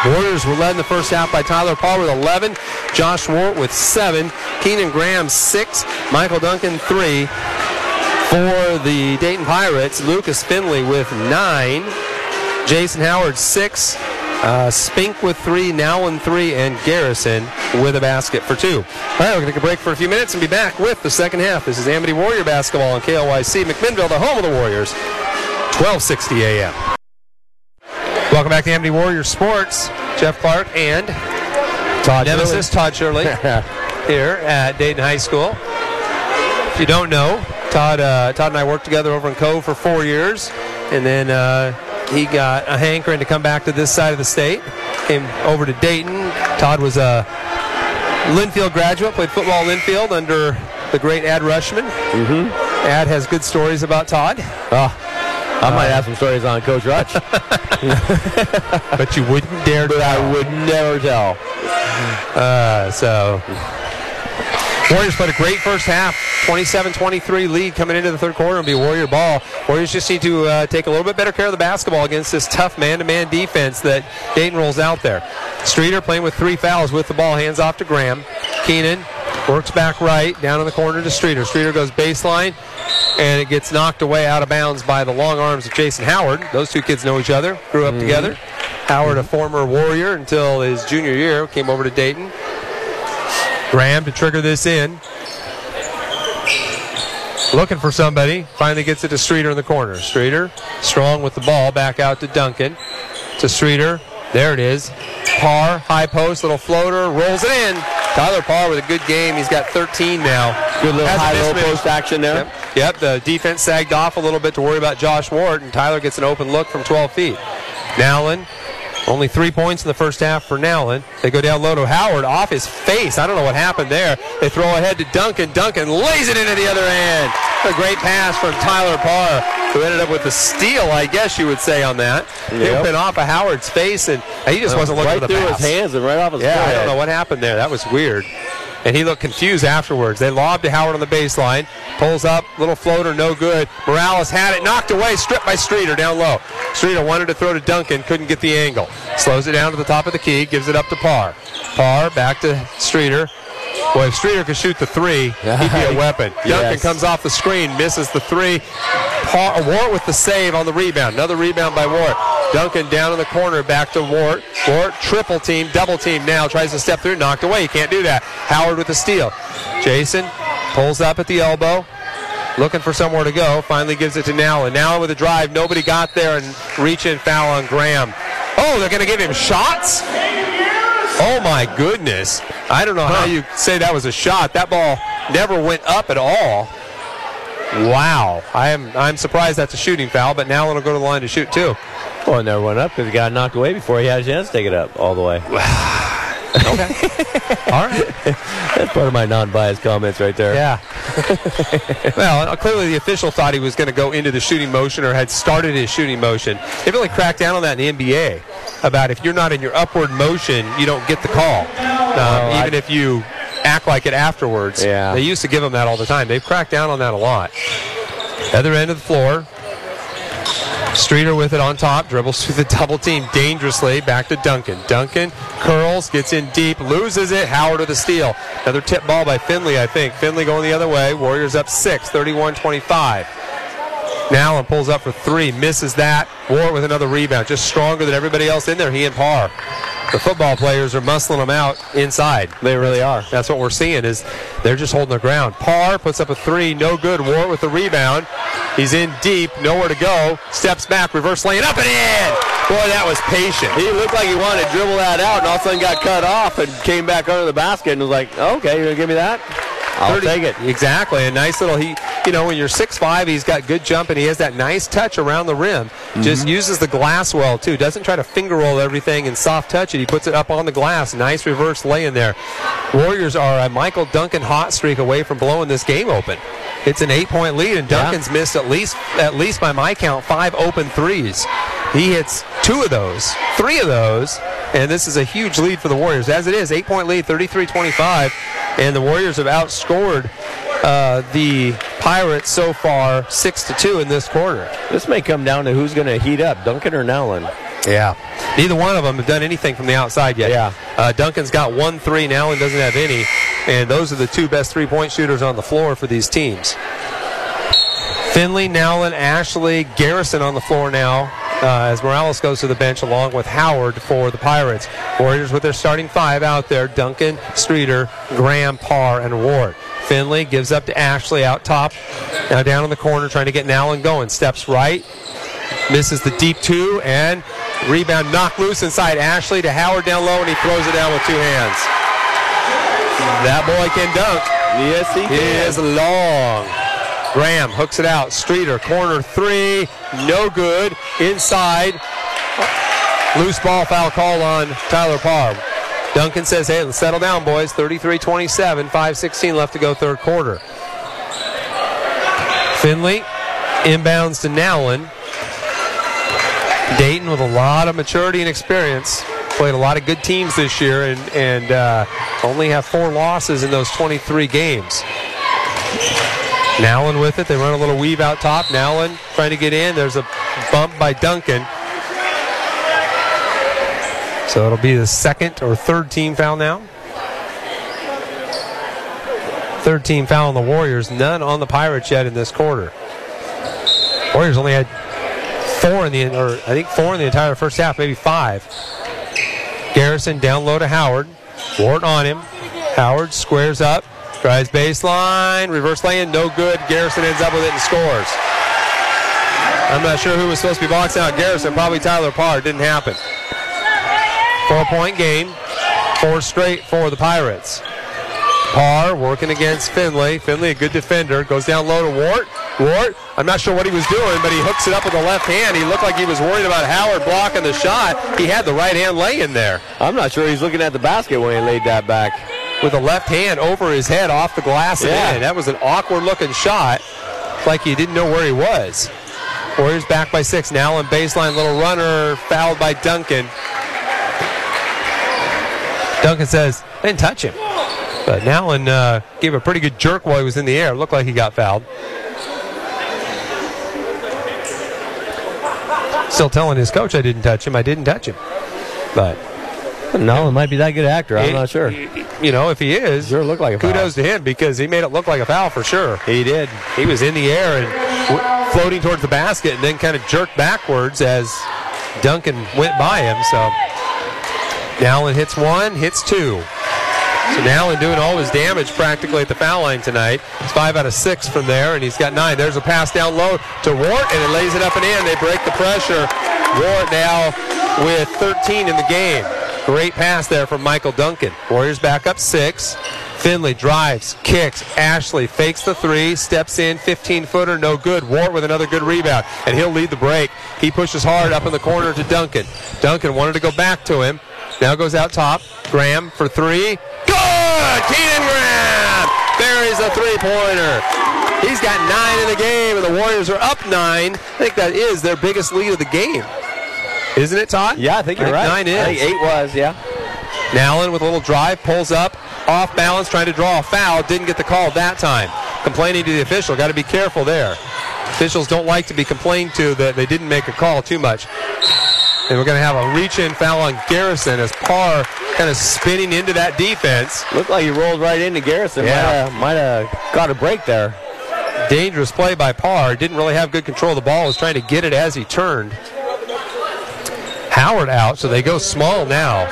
Warriors were led in the first half by Tyler Parr with 11, Josh Ward with 7, Keenan Graham 6, Michael Duncan 3. For the Dayton Pirates, Lucas Finley with 9, Jason Howard 6, uh, Spink with 3, now Nowlin 3, and Garrison with a basket for 2. All right, we're going to take a break for a few minutes and be back with the second half. This is Amity Warrior Basketball on KLYC McMinnville, the home of the Warriors, 1260 a.m. Welcome back to Amity Warrior Sports. Jeff Clark and Todd Nemesis Todd Shirley here at Dayton High School. If you don't know, Todd, uh, Todd and I worked together over in Cove for four years, and then uh, he got a hankering to come back to this side of the state. Came over to Dayton. Todd was a Linfield graduate, played football in Linfield under the great Ad Rutschman. Mm-hmm. Ad has good stories about Todd, Oh, I might have some stories on Coach Rutch, but you wouldn't dare to. I would never tell. Uh, so Warriors played a great first half, 27-23 lead coming into the third quarter and be Warrior ball. Warriors just need to uh, take a little bit better care of the basketball against this tough man-to-man defense that Dayton rolls out there. Streeter playing with three fouls with the ball, hands off to Graham. Keenan works back right, down in the corner to Streeter. Streeter goes baseline, and it gets knocked away out of bounds by the long arms of Jason Howard. Those two kids know each other, grew up together. Howard, a former Warrior until his junior year, came over to Dayton. Graham to trigger this in. Looking for somebody. Finally gets it to Streeter in the corner. Streeter, strong with the ball. Back out to Duncan. To Streeter. There it is. Parr, high post, little floater, rolls it in. Tyler Parr with a good game. He's got 13 now. Good little Has high low post action there. Yep. yep, the defense sagged off a little bit to worry about Josh Ward, and Tyler gets an open look from 12 feet. Nowlin, only three points in the first half for Nowlin. They go down low to Howard off his face. I don't know what happened there. They throw ahead to Duncan. Duncan lays it into the other end. A great pass from Tyler Parr, who ended up with the steal, I guess you would say, on that. It Yep. went off of Howard's face, and he just wasn't looking right for the through pass. his hands and right off his Yeah, I don't know what happened there. That was weird. And he looked confused afterwards. They lobbed to Howard on the baseline. Pulls up, little floater, no good. Morales had it, knocked away, stripped by Streeter down low. Streeter wanted to throw to Duncan, couldn't get the angle. Slows it down to the top of the key, gives it up to Parr. Parr back to Streeter. Boy, if Streeter could shoot the three, he'd be a weapon. Duncan Yes. comes off the screen, misses the three. Parr, Ward with the save on the rebound. Another rebound by Ward. Duncan down in the corner, back to Ward. Ward triple team, double team now, tries to step through, knocked away. He can't do that. Howard with the steal. Jason pulls up at the elbow, looking for somewhere to go. Finally gives it to Nowlin. Now with a drive, nobody got there and reach in foul on Graham. Oh, they're going to give him shots? Oh my goodness. I don't know how you say that was a shot. That ball never went up at all. Wow. I am I'm surprised that's a shooting foul, but now it'll go to the line to shoot too. Well, it never went up because he got knocked away before he had a chance to take it up all the way. okay. All right. That's part of my non-biased comments right there. Yeah. well, uh, clearly the official thought he was going to go into the shooting motion or had started his shooting motion. They really cracked down on that in the NBA about if you're not in your upward motion, you don't get the call, um, even if you act like it afterwards. Yeah. They used to give them that all the time. They've cracked down on that a lot. Other end of the floor. Streeter with it on top, dribbles through the double team dangerously. Back to Duncan. Duncan curls, gets in deep, loses it. Howard with the steal. Another tip ball by Finley, I think. Finley going the other way. Warriors up six, 31 25. Now and pulls up for three, misses that. Ward with another rebound, just stronger than everybody else in there. He and Parr. The football players are muscling them out inside. They really are. That's what we're seeing is they're just holding their ground. Parr puts up a three, no good. Ward with the rebound. He's in deep, nowhere to go. Steps back, reverse lane, up and in. Boy, that was patient. He looked like he wanted to dribble that out, and all of a sudden got cut off and came back under the basket and was like, "Okay, you're gonna give me that? I'll 30 take it." Exactly. A nice little he you know, when you're six five, he's got good jump and he has that nice touch around the rim. Mm-hmm. Just uses the glass well too. Doesn't try to finger roll everything and soft touch it. He puts it up on the glass. Nice reverse lay in there. Warriors are a Michael Duncan hot streak away from blowing this game open. It's an eight point lead and Yeah. Duncan's missed at least at least by my count five open threes. He hits two of those, three of those, and this is a huge lead for the Warriors. As it is, eight point lead, 33 25, and the Warriors have outscored uh, the Pirates so far 6 to 2 in this quarter. This may come down to who's gonna heat up, Duncan or Nowlin. Yeah. Neither one of them have done anything from the outside yet. Yeah. Uh, Duncan's got one three now and doesn't have any, and those are the two best three point shooters on the floor for these teams. Finley, Nowlin, Ashley, Garrison on the floor now uh, as Morales goes to the bench along with Howard for the Pirates. Warriors with their starting five out there Duncan, Streeter, Graham, Parr, and Ward. Finley gives up to Ashley out top. Now down in the corner trying to get Nowlin going. Steps right, misses the deep two, and rebound knocked loose inside Ashley to Howard down low, and he throws it down with two hands. That boy can dunk. Yes, he He is long. Graham hooks it out. Streeter, corner three, no good. Inside. Loose ball foul call on Tyler Parr. Duncan says, hey, let's settle down, boys. 33 27, 5 16 left to go, third quarter. Finley inbounds to Nowlin. Dayton with a lot of maturity and experience. Played a lot of good teams this year and, and uh, only have four losses in those 23 games. Nowlin with it. They run a little weave out top. Nowlin trying to get in. There's a bump by Duncan. So it'll be the second or third team foul now. Third team foul on the Warriors. None on the Pirates yet in this quarter. Warriors only had four in the, or I think four in the entire first half, maybe five. Garrison down low to Howard. Ward on him. Howard squares up. Drives baseline, reverse lane, no good. Garrison ends up with it and scores. I'm not sure who was supposed to be boxing out Garrison. Probably Tyler Parr. Didn't happen. Four point game. Four straight for the Pirates. Parr working against Finley. Finley, a good defender, goes down low to Ward. Ward, I'm not sure what he was doing, but he hooks it up with the left hand. He looked like he was worried about Howard blocking the shot. He had the right hand laying there. I'm not sure he's looking at the basket when he laid that back. With a left hand over his head off the glass Yeah. and. That was an awkward looking shot. Like he didn't know where he was. Warriors back by six. Now on baseline, little runner fouled by Duncan. Duncan says, I didn't touch him. But Nowlin uh, gave a pretty good jerk while he was in the air. Looked like he got fouled. Still telling his coach I didn't touch him. I didn't touch him. But No, it might be that good actor. I'm not sure. You know, if he is, Sure looked like kudos to him because he made it look like a foul for sure. He did. He was in the air and w- floating towards the basket and then kind of jerked backwards as Duncan went by him. So Nowlin hits one, hits two. So Nowlin doing all his damage practically at the foul line tonight. It's five out of six from there, and he's got nine. There's a pass down low to Ward, and it lays it up and in. They break the pressure. Ward now with 13 in the game. Great pass there from Michael Duncan. Warriors back up six. Finley drives, kicks. Ashley fakes the three, steps in, 15 footer, no good. Ward with another good rebound, and he'll lead the break. He pushes hard up in the corner to Duncan. Duncan wanted to go back to him. Now goes out top. Graham for three. Good! Keenan Graham buries a three pointer. He's got nine in the game, and the Warriors are up nine. I think that is their biggest lead of the game. Isn't it, Todd? Yeah, I think you're right. Nine is. I think eight was, yeah. Nowlin with a little drive, pulls up, off balance, trying to draw a foul. Didn't get the call that time. Complaining to the official. Got to be careful there. Officials don't like to be complained to that they didn't make a call too much. And we're going to have a reach in foul on Garrison as Parr kind of spinning into that defense. Looked like he rolled right into Garrison. Yeah. Might have got a break there. Dangerous play by Parr. Didn't really have good control of the ball. Was trying to get it as he turned. Howard out, so they go small now.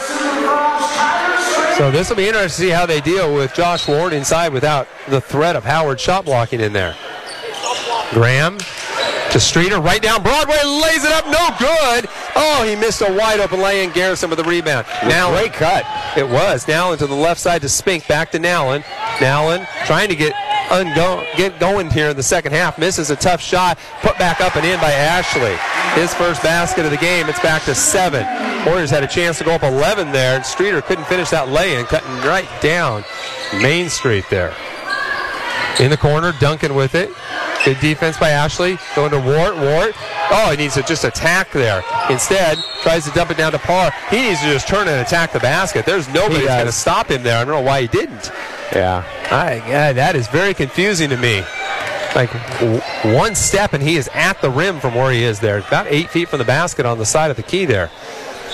So this will be interesting to see how they deal with Josh Ward inside without the threat of Howard shot blocking in there. Graham to Streeter, right down Broadway, lays it up, no good. Oh, he missed a wide open lay in Garrison with the rebound. Now Great cut. it was. Nowlin to the left side to Spink. Back to Nowlin. Nowlin trying to get ungo- get going here in the second half. Misses a tough shot. Put back up and in by Ashley. His first basket of the game. It's back to seven. Warriors had a chance to go up 11 there, and Streeter couldn't finish that lay-in, cutting right down Main Street there. In the corner, Duncan with it. Good defense by Ashley. Going to Ward. Ward. Oh, he needs to just attack there. Instead, tries to dump it down to Parr. He needs to just turn and attack the basket. There's nobody that's going to stop him there. I don't know why he didn't. Yeah. I, that is very confusing to me. Like w- one step and he is at the rim from where he is there. About eight feet from the basket on the side of the key there.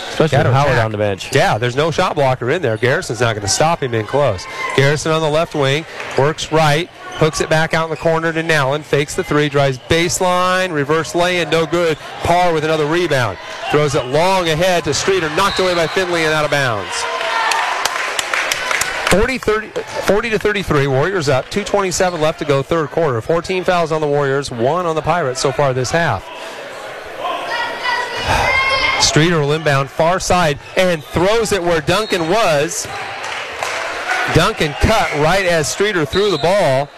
Especially Howard attack. on the bench. Yeah, there's no shot blocker in there. Garrison's not going to stop him in close. Garrison on the left wing, works right, hooks it back out in the corner to Nowlin, fakes the three, drives baseline, reverse lay in, no good. Parr with another rebound. Throws it long ahead to Streeter, knocked away by Finley and out of bounds. 40, 30, 40 to 33, Warriors up. 227 left to go, third quarter. 14 fouls on the Warriors, one on the Pirates so far this half. Streeter will inbound far side and throws it where Duncan was. Duncan cut right as Streeter threw the ball.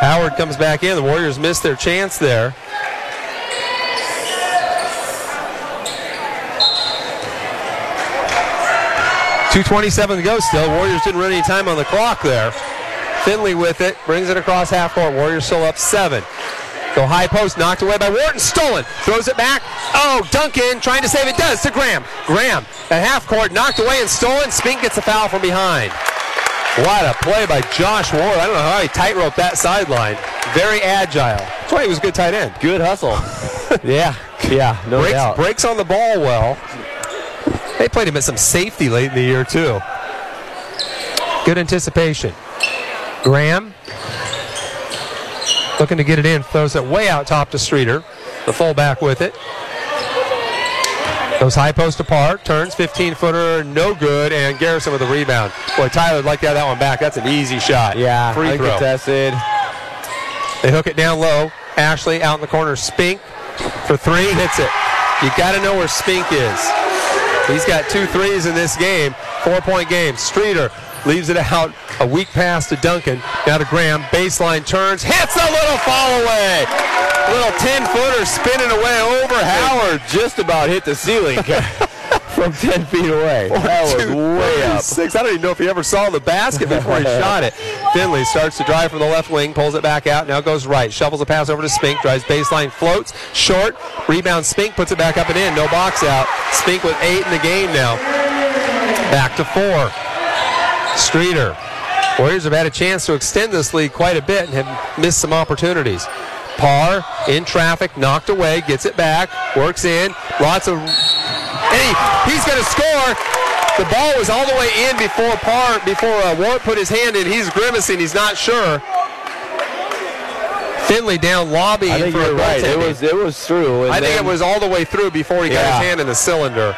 Howard comes back in. The Warriors missed their chance there. Two twenty-seven to go. Still, Warriors didn't run any time on the clock there. Finley with it, brings it across half court. Warriors still up seven. Go high post, knocked away by Wharton, stolen, throws it back. Oh, Duncan trying to save it, does to Graham. Graham at half court, knocked away and stolen. Spink gets a foul from behind. What a play by Josh Ward. I don't know how he tightrope that sideline. Very agile. That's why he was a good tight end. Good hustle. yeah. Yeah. No breaks, doubt. breaks on the ball well. They played him at some safety late in the year, too. Good anticipation. Graham looking to get it in, throws it way out top to Streeter. The fullback with it. Goes high post apart, turns 15 footer, no good, and Garrison with a rebound. Boy, Tyler would like to have that one back. That's an easy shot. Yeah, free throw. Uncontested. They hook it down low. Ashley out in the corner. Spink for three, hits it. You got to know where Spink is. He's got two threes in this game. Four point game. Streeter leaves it out. A weak pass to Duncan. Now to Graham. Baseline turns. Hits a little fall away. Little 10 footer spinning away over Howard. Just about hit the ceiling from 10 feet away. That was way up. Six. I don't even know if he ever saw the basket before he shot it. Finley starts to drive from the left wing, pulls it back out, now goes right, shovels a pass over to Spink, drives baseline, floats, short, rebound Spink, puts it back up and in, no box out. Spink with eight in the game now. Back to four. Streeter. Warriors have had a chance to extend this lead quite a bit and have missed some opportunities. Parr in traffic, knocked away, gets it back, works in, lots of. And he, he's going to score. The ball was all the way in before Parr, before uh, Ward put his hand in. He's grimacing. He's not sure. Finley down lobbying I think for you're a right. It was it was through. I think it was all the way through before he got his hand in the cylinder.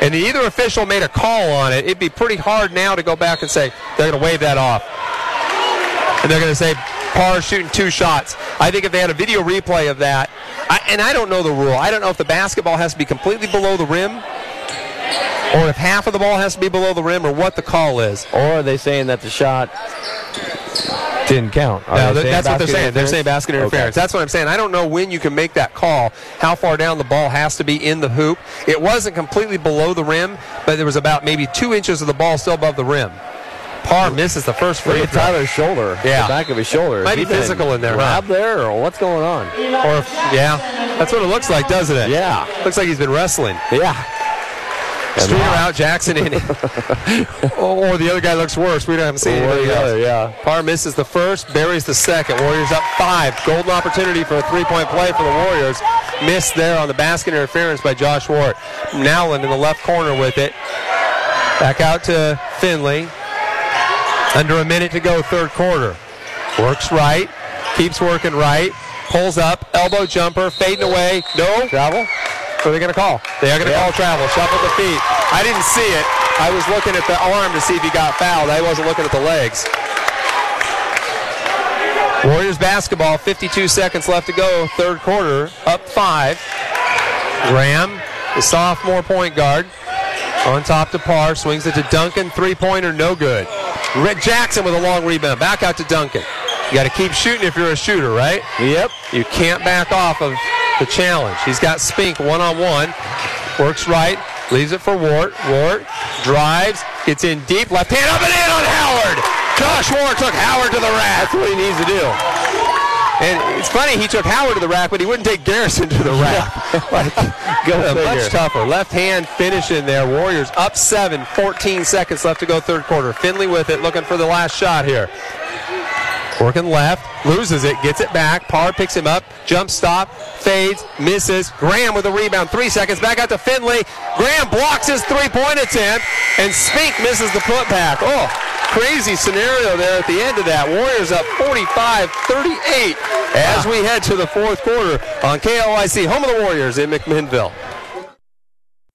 And either official made a call on it. It'd be pretty hard now to go back and say they're going to wave that off. And they're going to say Parr shooting two shots. I think if they had a video replay of that, I, and I don't know the rule. I don't know if the basketball has to be completely below the rim or if half of the ball has to be below the rim or what the call is. Or are they saying that the shot didn't count? Are No, that's what they're saying. They're saying interference? basket Okay. interference. That's what I'm saying. I don't know when you can make that call, how far down the ball has to be in the hoop. It wasn't completely below the rim, but there was about maybe two inches of the ball still above the rim. Parr misses the first free Look at throw. Tyler's shoulder. Yeah. The back of his shoulder. Might be physical in there, huh? There, or what's going on? Or if, yeah, that's what it looks like, doesn't it? Yeah. Looks like he's been wrestling. Yeah. Streeter out, Jackson in. or, or the other guy looks worse. We don't haven't seen anybody else. other, yeah. Parr misses the first, buries the second. Warriors up five. Golden opportunity for a three-point play for the Warriors. Missed there on the basket interference by Josh Ward. Nowlin in the left corner with it. Back out to Finley. Under a minute to go, third quarter. Works right, keeps working right, pulls up, elbow jumper, fading away. No travel. What are they going to call? They are going to Yeah. call travel. Shuffle the feet. I didn't see it. I was looking at the arm to see if he got fouled. I wasn't looking at the legs. Warriors basketball, 52 seconds left to go, third quarter, up five. Graham, the sophomore point guard, on top to Parr, swings it to Duncan, three pointer, no good. Red Jackson with a long rebound, back out to Duncan. You got to keep shooting if you're a shooter, right? Yep. You can't back off of the challenge. He's got Spink one on one, works right, leaves it for Ward. Ward drives, gets in deep, left hand up and in on Howard. Josh Ward took Howard to the rack. That's what he needs to do. And it's funny, he took Howard to the rack, but he wouldn't take Garrison to the rack. like, Go uh, figure. much tougher. Left hand finish in there. Warriors up seven, 14 seconds left to go third quarter. Finley with it, looking for the last shot here. Working left, loses it, gets it back. Parr picks him up, jump stop, fades, misses. Graham with a rebound, three seconds, back out to Finley. Graham blocks his three-point attempt, and Spink misses the putback. Oh, crazy scenario there at the end of that. Warriors up 45-38 as ah. we head to the fourth quarter on KLYC, home of the Warriors in McMinnville.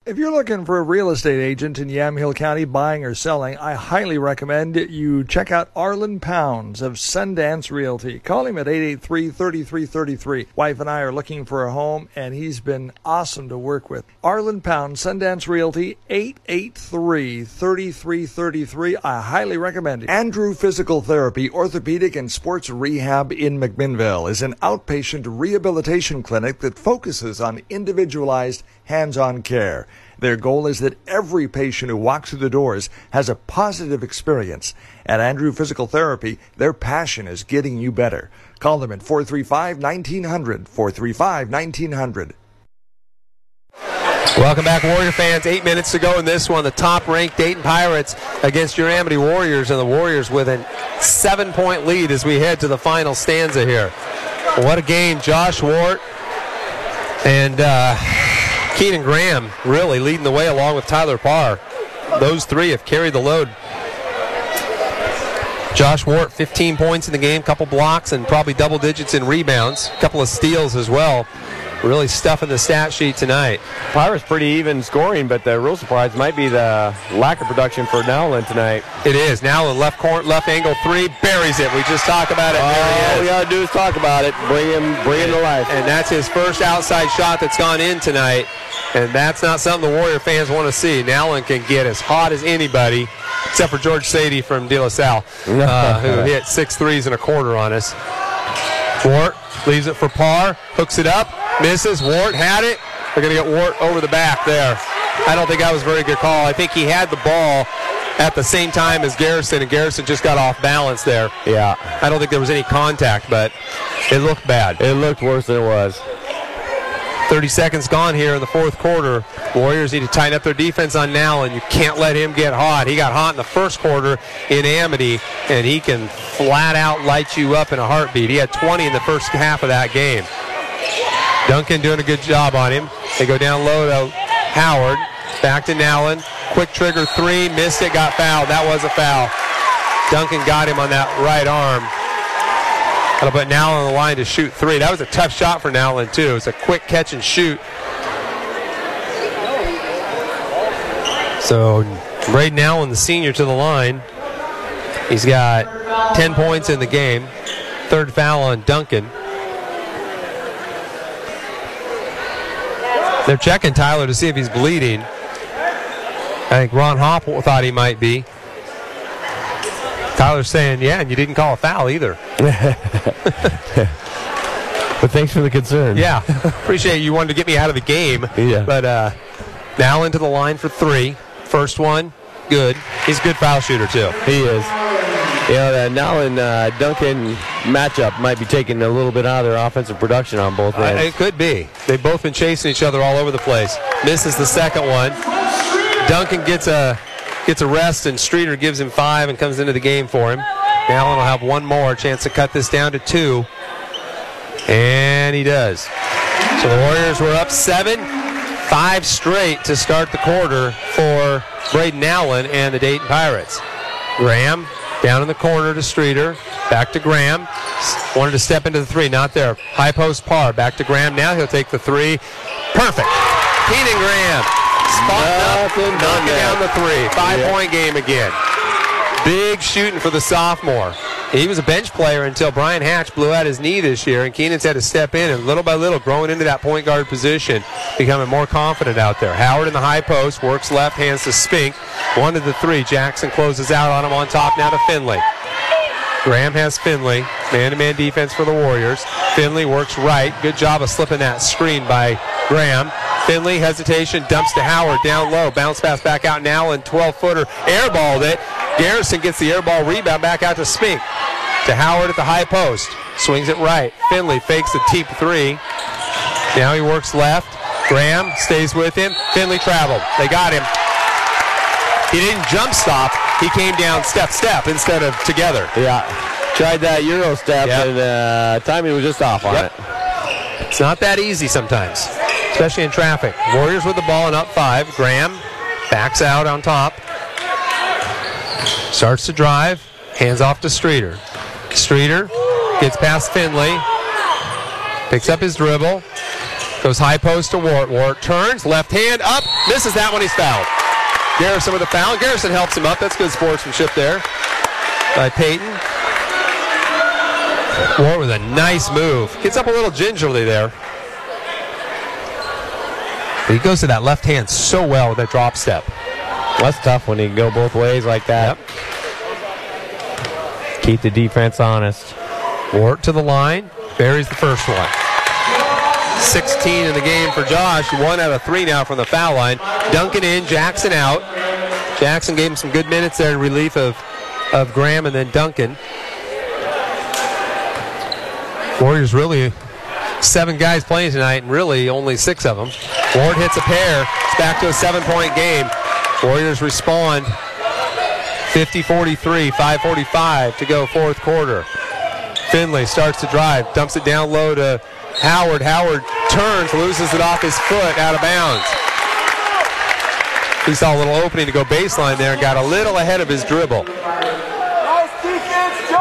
If you're looking for a real estate agent in Yamhill County buying or selling, I highly recommend you check out Arlen Pounds of Sundance Realty. Call him at 883-3333. Wife and I are looking for a home and he's been awesome to work with. Arlen Pounds, Sundance Realty, 883-3333. I highly recommend it. Andrew Physical Therapy, Orthopedic and Sports Rehab in McMinnville is an outpatient rehabilitation clinic that focuses on individualized hands-on care. Their goal is that every patient who walks through the doors has a positive experience. At Andrew Physical Therapy, their passion is getting you better. Call them at 435-1900, 435-1900. Welcome back, Warrior fans. Eight minutes to go in this one. The top-ranked Dayton Pirates against your Amity Warriors, and the Warriors with a seven-point lead as we head to the final stanza here. What a game, Josh Ward and uh, Keenan Graham really leading the way along with Tyler Parr. Those three have carried the load. Josh Ward, 15 points in the game, couple blocks, and probably double digits in rebounds, a couple of steals as well. really stuffing the stat sheet tonight. Pirates pretty even scoring, but the real surprise might be the lack of production for Nowlin tonight. It is. Nowlin left corner, left angle three, buries it. We just talked about it. All we gotta do is talk about it. Bring him, bring him to life. And that's his first outside shot that's gone in tonight. And that's not something the Warrior fans want to see. Nowlin can get as hot as anybody, except for George Sadie from De La Salle, uh, who hit six threes and a quarter on us. Ward leaves it for Parr, hooks it up, misses. Ward had it. They're going to get Ward over the back there. I don't think that was a very good call. I think he had the ball at the same time as Garrison, and Garrison just got off balance there. Yeah. I don't think there was any contact, but it looked bad. It looked worse than it was. 30 seconds gone here in the fourth quarter. Warriors need to tighten up their defense on and you can't let him get hot. He got hot in the first quarter in Amity, and he can flat out light you up in a heartbeat. He had 20 in the first half of that game. Duncan doing a good job on him. They go down low to Howard. Back to Nowlin. Quick trigger three. Missed it. Got fouled. That was a foul. Duncan got him on that right arm. That'll put Nowlin on the line to shoot three. That was a tough shot for Nowlin, too. It's a quick catch and shoot. So, Braden Nowlin, the senior, to the line. He's got 10 points in the game. Third foul on Duncan. They're checking Tyler to see if he's bleeding. I think Ron Hopp thought he might be. Tyler's saying, yeah, and you didn't call a foul either. but thanks for the concern. Yeah, appreciate you wanted to get me out of the game. Yeah. But uh, now into the line for three. First one, good. He's a good foul shooter, too. He is. You know, the Nowlin uh, Duncan matchup might be taking a little bit out of their offensive production on both ends. Uh, it could be. They've both been chasing each other all over the place. Misses the second one. Duncan gets a gets a rest, and Streeter gives him five and comes into the game for him. Nowlin will have one more chance to cut this down to two, and he does. So the Warriors were up seven, five straight to start the quarter for Braden Nowlin and the Dayton Pirates. Graham down in the corner to Streeter. Back to Graham. Wanted to step into the three. Not there. High post Parr. Back to Graham. Now he'll take the three. Perfect. Keenan Graham. Spotting up. Knocking down the three. Five Yeah. point game again. Big shooting for the sophomore. He was a bench player until Brian Hatch blew out his knee this year, and Keenan's had to step in and little by little growing into that point guard position, becoming more confident out there. Howard in the high post works left, hands to Spink. One to the three. Jackson closes out on him on top now to Finley. Graham has Finley. Man to man defense for the Warriors. Finley works right. Good job of slipping that screen by Graham. Finley, hesitation, dumps to Howard down low. Bounce pass back out now and 12 footer. Airballed it. Garrison gets the airball rebound back out to Spink. To Howard at the high post. Swings it right. Finley fakes the deep three. Now he works left. Graham stays with him. Finley traveled. They got him. He didn't jump stop. He came down step step instead of together. Yeah. Tried that Euro step, Yep. and uh, timing was just off on Yep. it. It's not that easy sometimes, especially in traffic. Warriors with the ball and up five. Graham backs out on top. Starts to drive. Hands off to Streeter. Streeter gets past Finley. Picks up his dribble. Goes high post to Ward. Ward turns. Left hand up. Misses that one. He's fouled. Garrison with a foul. Garrison helps him up. That's good sportsmanship there by Peyton. Ward with a nice move. Gets up a little gingerly there. But he goes to that left hand so well with that drop step. That's tough when you can go both ways like that. Keep the defense honest. Ward to the line. Buries the first one. 16 in the game for Josh. One out of three now from the foul line. Duncan in, Jackson out. Jackson gave him some good minutes there in relief of, of Graham and then Duncan. Warriors really seven guys playing tonight, and really only six of them. Ward hits a pair. It's back to a seven-point game. Warriors respond. 50-43, 5:45 to go fourth quarter. Finley starts to drive, dumps it down low to Howard. Howard turns, loses it off his foot, out of bounds. He saw a little opening to go baseline there and got a little ahead of his dribble. Nice defense,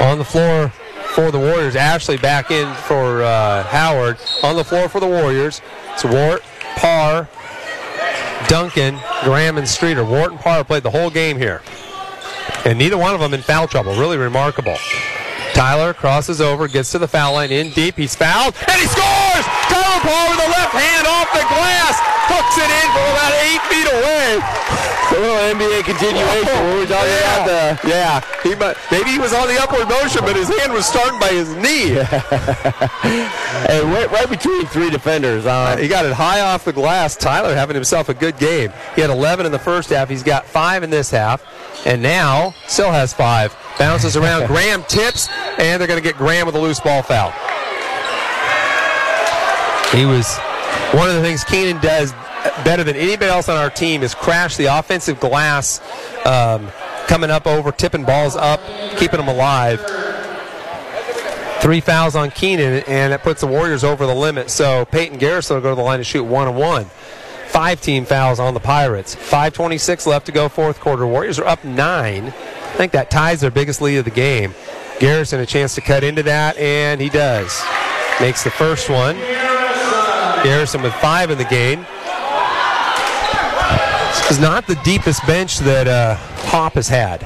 On the floor for the Warriors. Ashley back in for uh, Howard. On the floor for the Warriors. It's Ward, Parr, Duncan, Graham, and Streeter. Ward and Parr played the whole game here. And neither one of them in foul trouble. Really remarkable. Tyler crosses over, gets to the foul line in deep. He's fouled, and he scores! Tyler Parr with the left hand off the glass, hooks it in from about eight feet away. A little NBA continuation. Oh, we were talking yeah. about the yeah. He maybe he was on the upward motion, but his hand was starting by his knee. and right, right, between three defenders. Uh, he got it high off the glass. Tyler having himself a good game. He had 11 in the first half. He's got five in this half, and now still has five. Bounces around. Graham tips, and they're going to get Graham with a loose ball foul. He was one of the things Keenan does better than anybody else on our team is crash the offensive glass um, coming up over, tipping balls up, keeping them alive. Three fouls on Keenan, and that puts the Warriors over the limit. So Peyton Garrison will go to the line to shoot one and one. Five team fouls on the Pirates. 5.26 left to go, fourth quarter. Warriors are up nine. I think that ties their biggest lead of the game. Garrison a chance to cut into that, and he does. Makes the first one. Garrison with five in the game This is not the deepest bench that uh, Hop has had.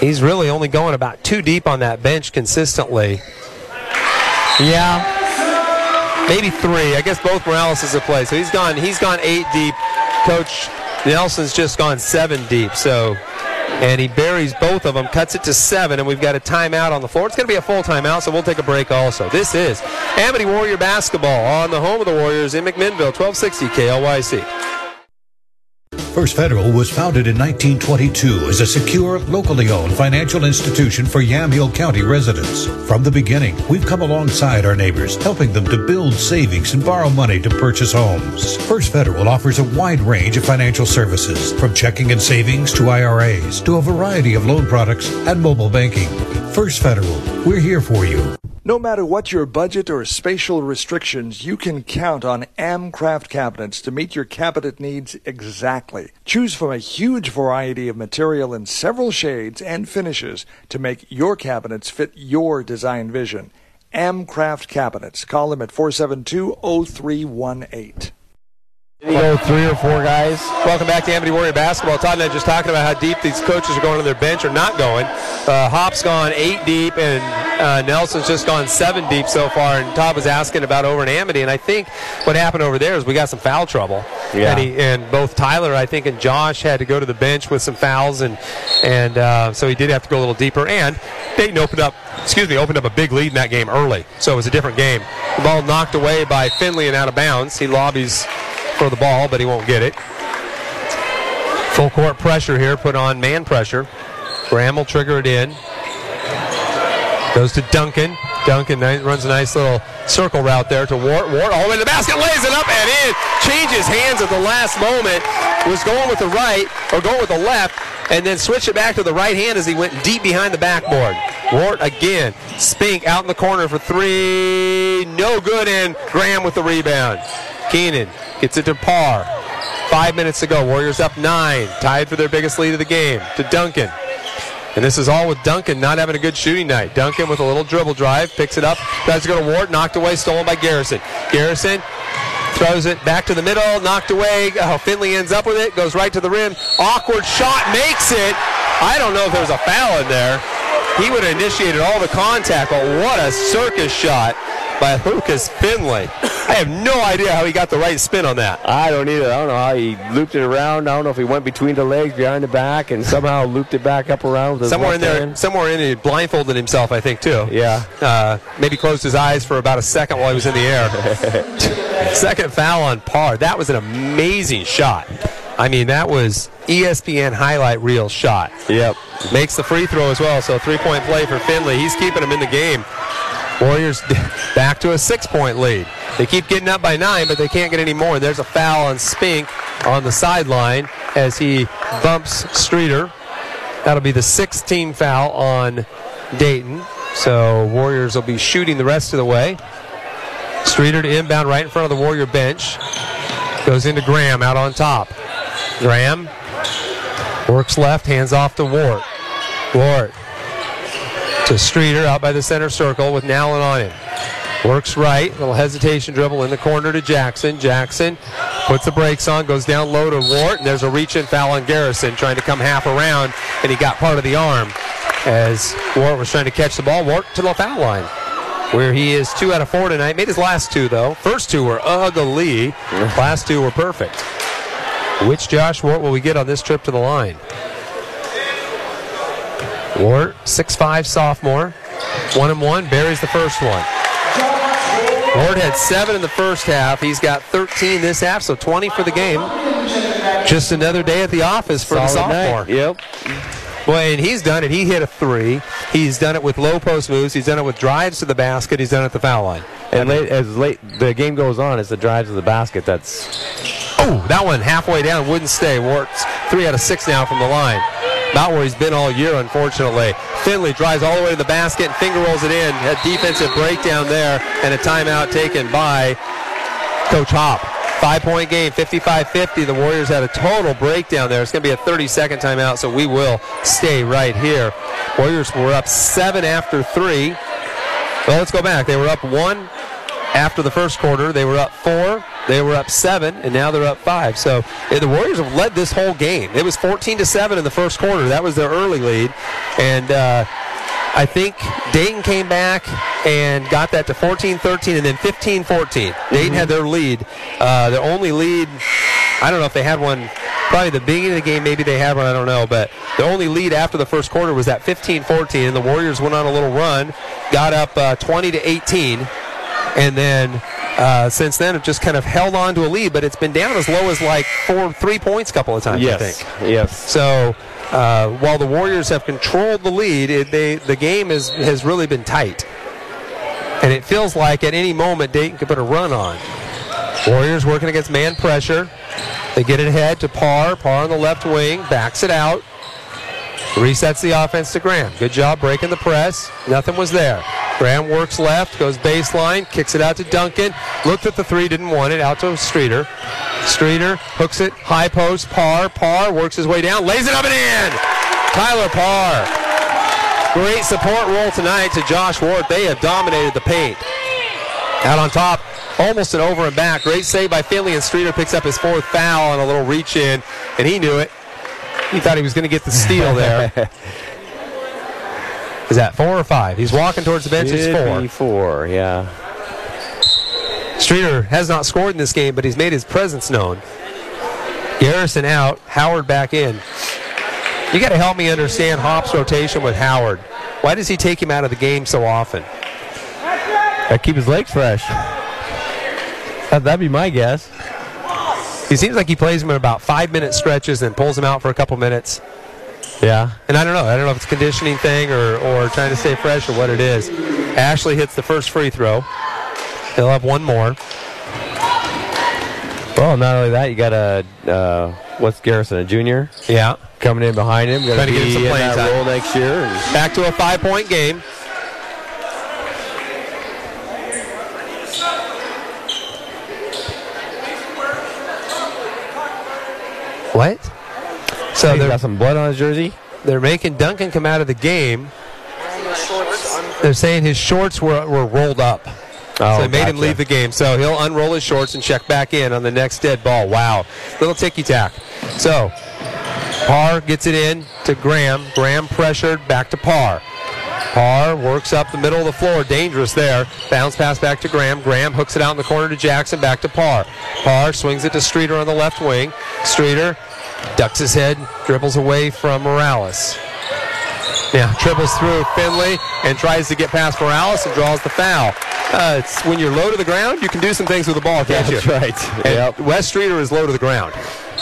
He's really only going about two deep on that bench consistently. Yeah, maybe three. I guess both Morales is a play. So he's gone. He's gone eight deep. Coach Nelson's just gone seven deep. So, and he buries both of them, cuts it to seven, and we've got a timeout on the floor. It's going to be a full timeout, so we'll take a break also. This is Amity Warrior basketball on the home of the Warriors in McMinnville, 1260 KLYC. First Federal was founded in 1922 as a secure, locally owned financial institution for Yamhill County residents. From the beginning, we've come alongside our neighbors, helping them to build savings and borrow money to purchase homes. First Federal offers a wide range of financial services, from checking and savings to IRAs to a variety of loan products and mobile banking. First Federal, we're here for you. No matter what your budget or spatial restrictions, you can count on Amcraft cabinets to meet your cabinet needs exactly. Choose from a huge variety of material in several shades and finishes to make your cabinets fit your design vision. Amcraft cabinets. Call them at 472 0318. Go three or four guys. Welcome back to Amity Warrior Basketball. Todd and I just talking about how deep these coaches are going on their bench or not going. Uh, Hop's gone eight deep, and uh, Nelson's just gone seven deep so far. And Todd was asking about over in Amity, and I think what happened over there is we got some foul trouble. Yeah. And, he, and both Tyler, I think, and Josh had to go to the bench with some fouls, and and uh, so he did have to go a little deeper. And Dayton opened up, excuse me, opened up a big lead in that game early, so it was a different game. The ball knocked away by Finley and out of bounds. He lobbies for the ball, but he won't get it. Full court pressure here, put on man pressure. Graham will trigger it in. Goes to Duncan. Duncan runs a nice little circle route there to Ward. Ward all the way to the basket, lays it up and in. Changes hands at the last moment. Was going with the right or going with the left, and then switched it back to the right hand as he went deep behind the backboard. Ward again. Spink out in the corner for three. No good, and Graham with the rebound. Keenan Gets it to Parr. Five minutes to go. Warriors up nine. Tied for their biggest lead of the game to Duncan. And this is all with Duncan not having a good shooting night. Duncan with a little dribble drive, picks it up, tries to go to Ward, knocked away, stolen by Garrison. Garrison throws it back to the middle, knocked away. Oh, Finley ends up with it, goes right to the rim. Awkward shot, makes it. I don't know if there's a foul in there. He would have initiated all the contact, but what a circus shot by Lucas Finley. I have no idea how he got the right spin on that. I don't either. I don't know how he looped it around. I don't know if he went between the legs, behind the back, and somehow looped it back up around. somewhere in there, hand. somewhere in it, blindfolded himself, I think, too. Yeah. Uh, maybe closed his eyes for about a second while he was in the air. Second foul on Parr. That was an amazing shot. I mean, that was ESPN highlight reel shot. Yep. Makes the free throw as well. So three point play for Finley. He's keeping him in the game. Warriors back to a six point lead. They keep getting up by nine, but they can't get any more. There's a foul on Spink on the sideline as he bumps Streeter. That'll be the 16th foul on Dayton. So Warriors will be shooting the rest of the way. Streeter to inbound right in front of the Warrior bench. Goes into Graham out on top. Graham works left, hands off to Ward. Ward to Streeter out by the center circle with Nowlin on him. Works right, little hesitation dribble in the corner to Jackson. Jackson puts the brakes on, goes down low to Ward, and there's a reach and foul on Garrison trying to come half around, and he got part of the arm as Ward was trying to catch the ball. Ward to the foul line, where he is two out of four tonight. Made his last two though. First two were ugly, last two were perfect. Which Josh Ward will we get on this trip to the line? Ward, 6'5 sophomore, one and one, buries the first one. Ward had seven in the first half. He's got 13 this half, so 20 for the game. Just another day at the office for Solid the sophomore. night. Yep. Well, and he's done it. He hit a three. He's done it with low post moves. He's done it with drives to the basket. He's done it at the foul line. And late, as late the game goes on, it's the drives to the basket that's Oh, that one halfway down wouldn't stay. Ward's three out of six now from the line. About where he's been all year, unfortunately. Finley drives all the way to the basket and finger rolls it in. A defensive breakdown there and a timeout taken by Coach Hop. Five point game, 55 50. The Warriors had a total breakdown there. It's going to be a 30 second timeout, so we will stay right here. Warriors were up seven after three. Well, let's go back. They were up one after the first quarter. They were up four. They were up seven, and now they're up five. So yeah, the Warriors have led this whole game. It was 14 to seven in the first quarter. That was their early lead, and uh, I think Dayton came back and got that to 14-13, and then 15-14. Dayton had their lead, uh, their only lead. I don't know if they had one. Probably the beginning of the game, maybe they had one. I don't know, but the only lead after the first quarter was that 15-14, and the Warriors went on a little run, got up uh, 20 to 18 and then uh, since then have just kind of held on to a lead, but it's been down as low as like four, three points a couple of times. I think. yes. So uh, while the Warriors have controlled the lead, it, they the game is, has really been tight, and it feels like at any moment Dayton could put a run on. Warriors working against man pressure. They get it ahead to Parr. Parr on the left wing backs it out. Resets the offense to Graham. Good job breaking the press. Nothing was there. Graham works left, goes baseline, kicks it out to Duncan. Looked at the three, didn't want it. Out to Streeter. Streeter hooks it, high post, Parr. Parr works his way down, lays it up and in. Tyler Parr. Great support role tonight to Josh Ward. They have dominated the paint. Out on top, almost an over and back. Great save by Finley, and Streeter picks up his fourth foul on a little reach in, and he knew it. He thought he was going to get the steal there. Is that four or five? He's walking towards the bench. It's four. be four, yeah. Streeter has not scored in this game, but he's made his presence known. Garrison out, Howard back in. You got to help me understand Hop's rotation with Howard. Why does he take him out of the game so often? Gotta keep his legs fresh. That- That'd be my guess. He seems like he plays him in about five minute stretches and pulls him out for a couple minutes. Yeah. And I don't know. I don't know if it's a conditioning thing or, or trying to stay fresh or what it is. Ashley hits the first free throw. He'll have one more. Well, not only that, you got a uh, what's Garrison, a junior, Yeah. coming in behind him. Going Trying to get him some in playing that time. role next year. Back to a five point game. What? So he's they're, got some blood on his jersey. they're making Duncan come out of the game. They're saying his shorts were, were rolled up. Oh, so they made him leave the game. So he'll unroll his shorts and check back in on the next dead ball. Wow. Little ticky tack. So Parr gets it in to Graham. Graham pressured back to Parr. Parr works up the middle of the floor. Dangerous there. Bounce pass back to Graham. Graham hooks it out in the corner to Jackson. Back to Parr. Parr swings it to Streeter on the left wing. Streeter ducks his head, dribbles away from Morales. Yeah, dribbles through Finley and tries to get past Morales and draws the foul. Uh, it's when you're low to the ground, you can do some things with the ball, can't That's you? That's right. Yep. Wes Streeter is low to the ground.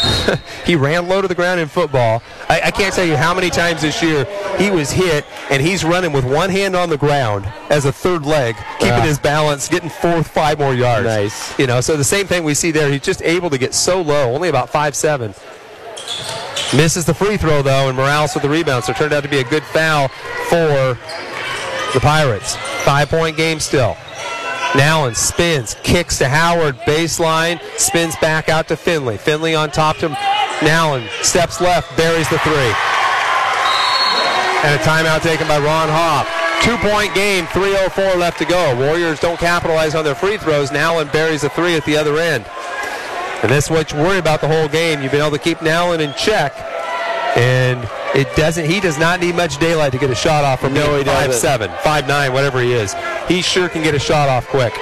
he ran low to the ground in football. I, I can't tell you how many times this year he was hit and he's running with one hand on the ground as a third leg, keeping his balance, getting fourth, five more yards. Nice. You know, so the same thing we see there. He's just able to get so low, only about five seven. Misses the free throw though, and Morales with the rebound. So it turned out to be a good foul for the Pirates. Five point game still. Nowlin spins, kicks to Howard, baseline, spins back out to Finley. Finley on top to Nowlin, steps left, buries the three. And a timeout taken by Ron Hopp. Two point game, 3.04 left to go. Warriors don't capitalize on their free throws. Nowlin buries a three at the other end. And that's what you worry about the whole game. You've been able to keep Nowlin in check. And it doesn't. He does not need much daylight to get a shot off from no, he five seven, five nine, whatever he is. He sure can get a shot off quick.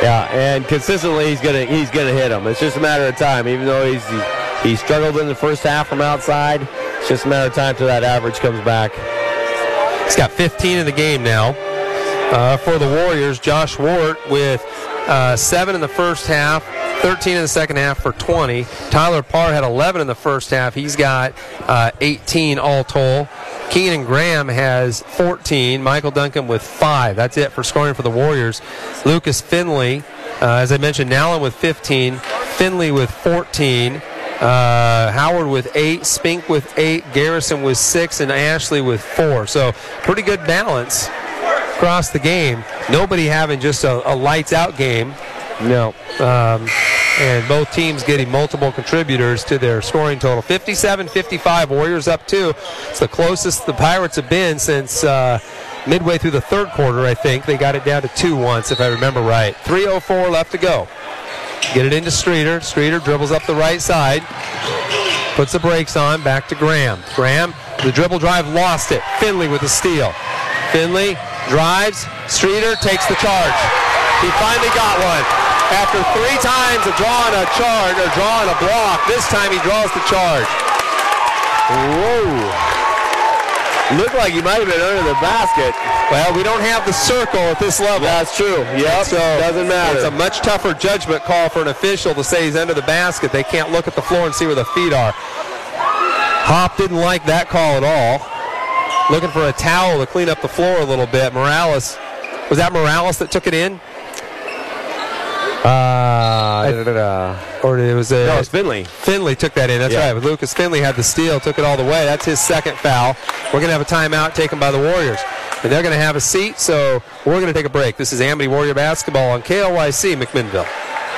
Yeah, and consistently he's gonna he's gonna hit them. It's just a matter of time. Even though he's he, he struggled in the first half from outside, it's just a matter of time till that average comes back. He's got 15 in the game now. Uh, for the Warriors, Josh Ward with uh, seven in the first half, 13 in the second half for 20. Tyler Parr had 11 in the first half. He's got uh, 18 all told. Keenan Graham has 14. Michael Duncan with five. That's it for scoring for the Warriors. Lucas Finley, uh, as I mentioned, Nowlin with 15. Finley with 14. Uh, Howard with eight, Spink with eight, Garrison with six, and Ashley with four. So pretty good balance across the game. Nobody having just a, a lights out game. No. Um, and both teams getting multiple contributors to their scoring total. 57 55, Warriors up two. It's the closest the Pirates have been since uh, midway through the third quarter, I think. They got it down to two once, if I remember right. 3.04 left to go. Get it into Streeter. Streeter dribbles up the right side, puts the brakes on, back to Graham. Graham, the dribble drive, lost it. Finley with the steal. Finley drives. Streeter takes the charge. He finally got one. After three times of drawing a charge or drawing a block, this time he draws the charge. Whoa. Looked like he might have been under the basket. Well, we don't have the circle at this level. That's true. Yep. So doesn't matter. It's a much tougher judgment call for an official to say he's under the basket. They can't look at the floor and see where the feet are. Hop didn't like that call at all. Looking for a towel to clean up the floor a little bit. Morales, was that Morales that took it in? Uh, or it was a, no, it's Finley. Finley took that in. That's Yeah. right. But Lucas Finley had the steal, took it all the way. That's his second foul. We're going to have a timeout taken by the Warriors. And they're going to have a seat, so we're going to take a break. This is Amity Warrior Basketball on KLYC McMinnville.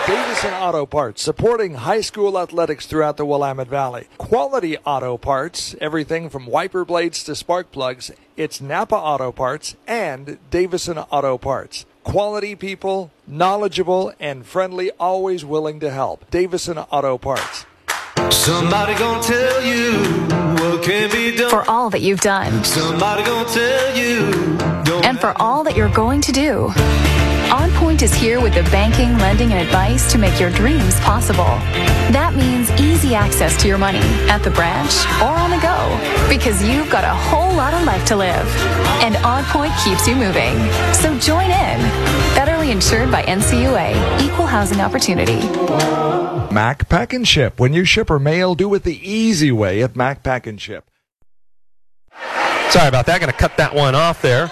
Davison Auto Parts, supporting high school athletics throughout the Willamette Valley. Quality auto parts, everything from wiper blades to spark plugs. It's Napa Auto Parts and Davison Auto Parts. Quality people, knowledgeable and friendly, always willing to help. Davison Auto Parts. Somebody gonna tell you what can be done. For all that you've done Somebody gonna tell you. And for all that you're going to do. On Point is here with the banking, lending, and advice to make your dreams possible. That means easy access to your money at the branch or on the go because you've got a whole lot of life to live. And On Point keeps you moving. So join in. Federally insured by NCUA, Equal Housing Opportunity. Mac Pack and Ship. When you ship or mail, do it the easy way at Mac Pack and Ship. Sorry about that. Going to cut that one off there.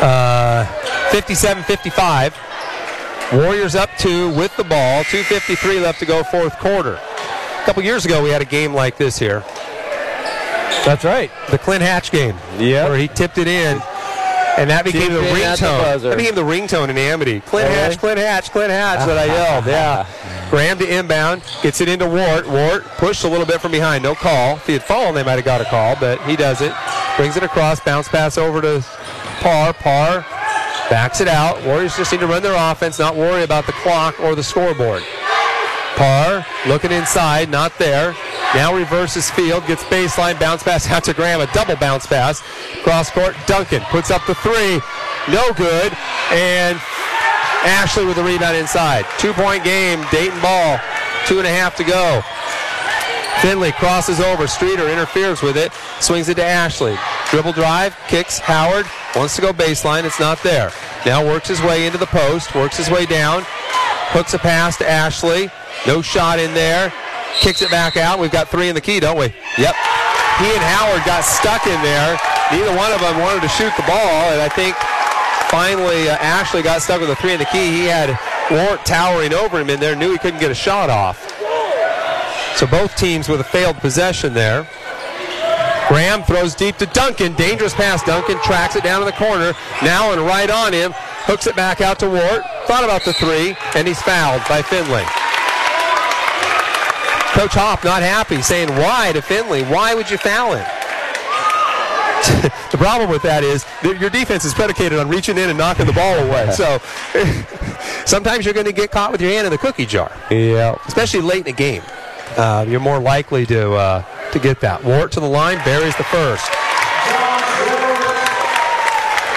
Uh, 57-55. Warriors up two with the ball. 2.53 left to go fourth quarter. A couple years ago, we had a game like this here. That's right. The Clint Hatch game. Yeah. Where he tipped it in. And that became the ringtone. That became the ringtone in Amity. Clint Hatch. Clint Hatch, Clint Hatch that I yelled. Yeah. Graham to inbound, gets it into Ward. Ward pushed a little bit from behind, no call. If he had fallen, they might have got a call, but he does it. Brings it across, bounce pass over to Parr. Parr backs it out. Warriors just need to run their offense, not worry about the clock or the scoreboard. Parr looking inside, not there. Now reverses field, gets baseline, bounce pass out to Graham, a double bounce pass. Cross court, Duncan puts up the three, no good, and Ashley with the rebound inside. Two point game, Dayton ball, two and a half to go. Finley crosses over, Streeter interferes with it, swings it to Ashley. Dribble drive, kicks, Howard wants to go baseline, it's not there. Now works his way into the post, works his way down, hooks a pass to Ashley. No shot in there. Kicks it back out. We've got three in the key, don't we? Yep. He and Howard got stuck in there. Neither one of them wanted to shoot the ball, and I think finally uh, Ashley got stuck with a three in the key. He had Ward towering over him in there, knew he couldn't get a shot off. So both teams with a failed possession there. Graham throws deep to Duncan. Dangerous pass. Duncan tracks it down in the corner. Now and right on him. Hooks it back out to Ward. Thought about the three, and he's fouled by Finley. Coach Hoff not happy, saying, Why to Finley? Why would you foul him? the problem with that is that your defense is predicated on reaching in and knocking the ball away. so sometimes you're going to get caught with your hand in the cookie jar. Yeah. Especially late in a game. Uh, you're more likely to uh, to get that. Ward to the line, buries the first.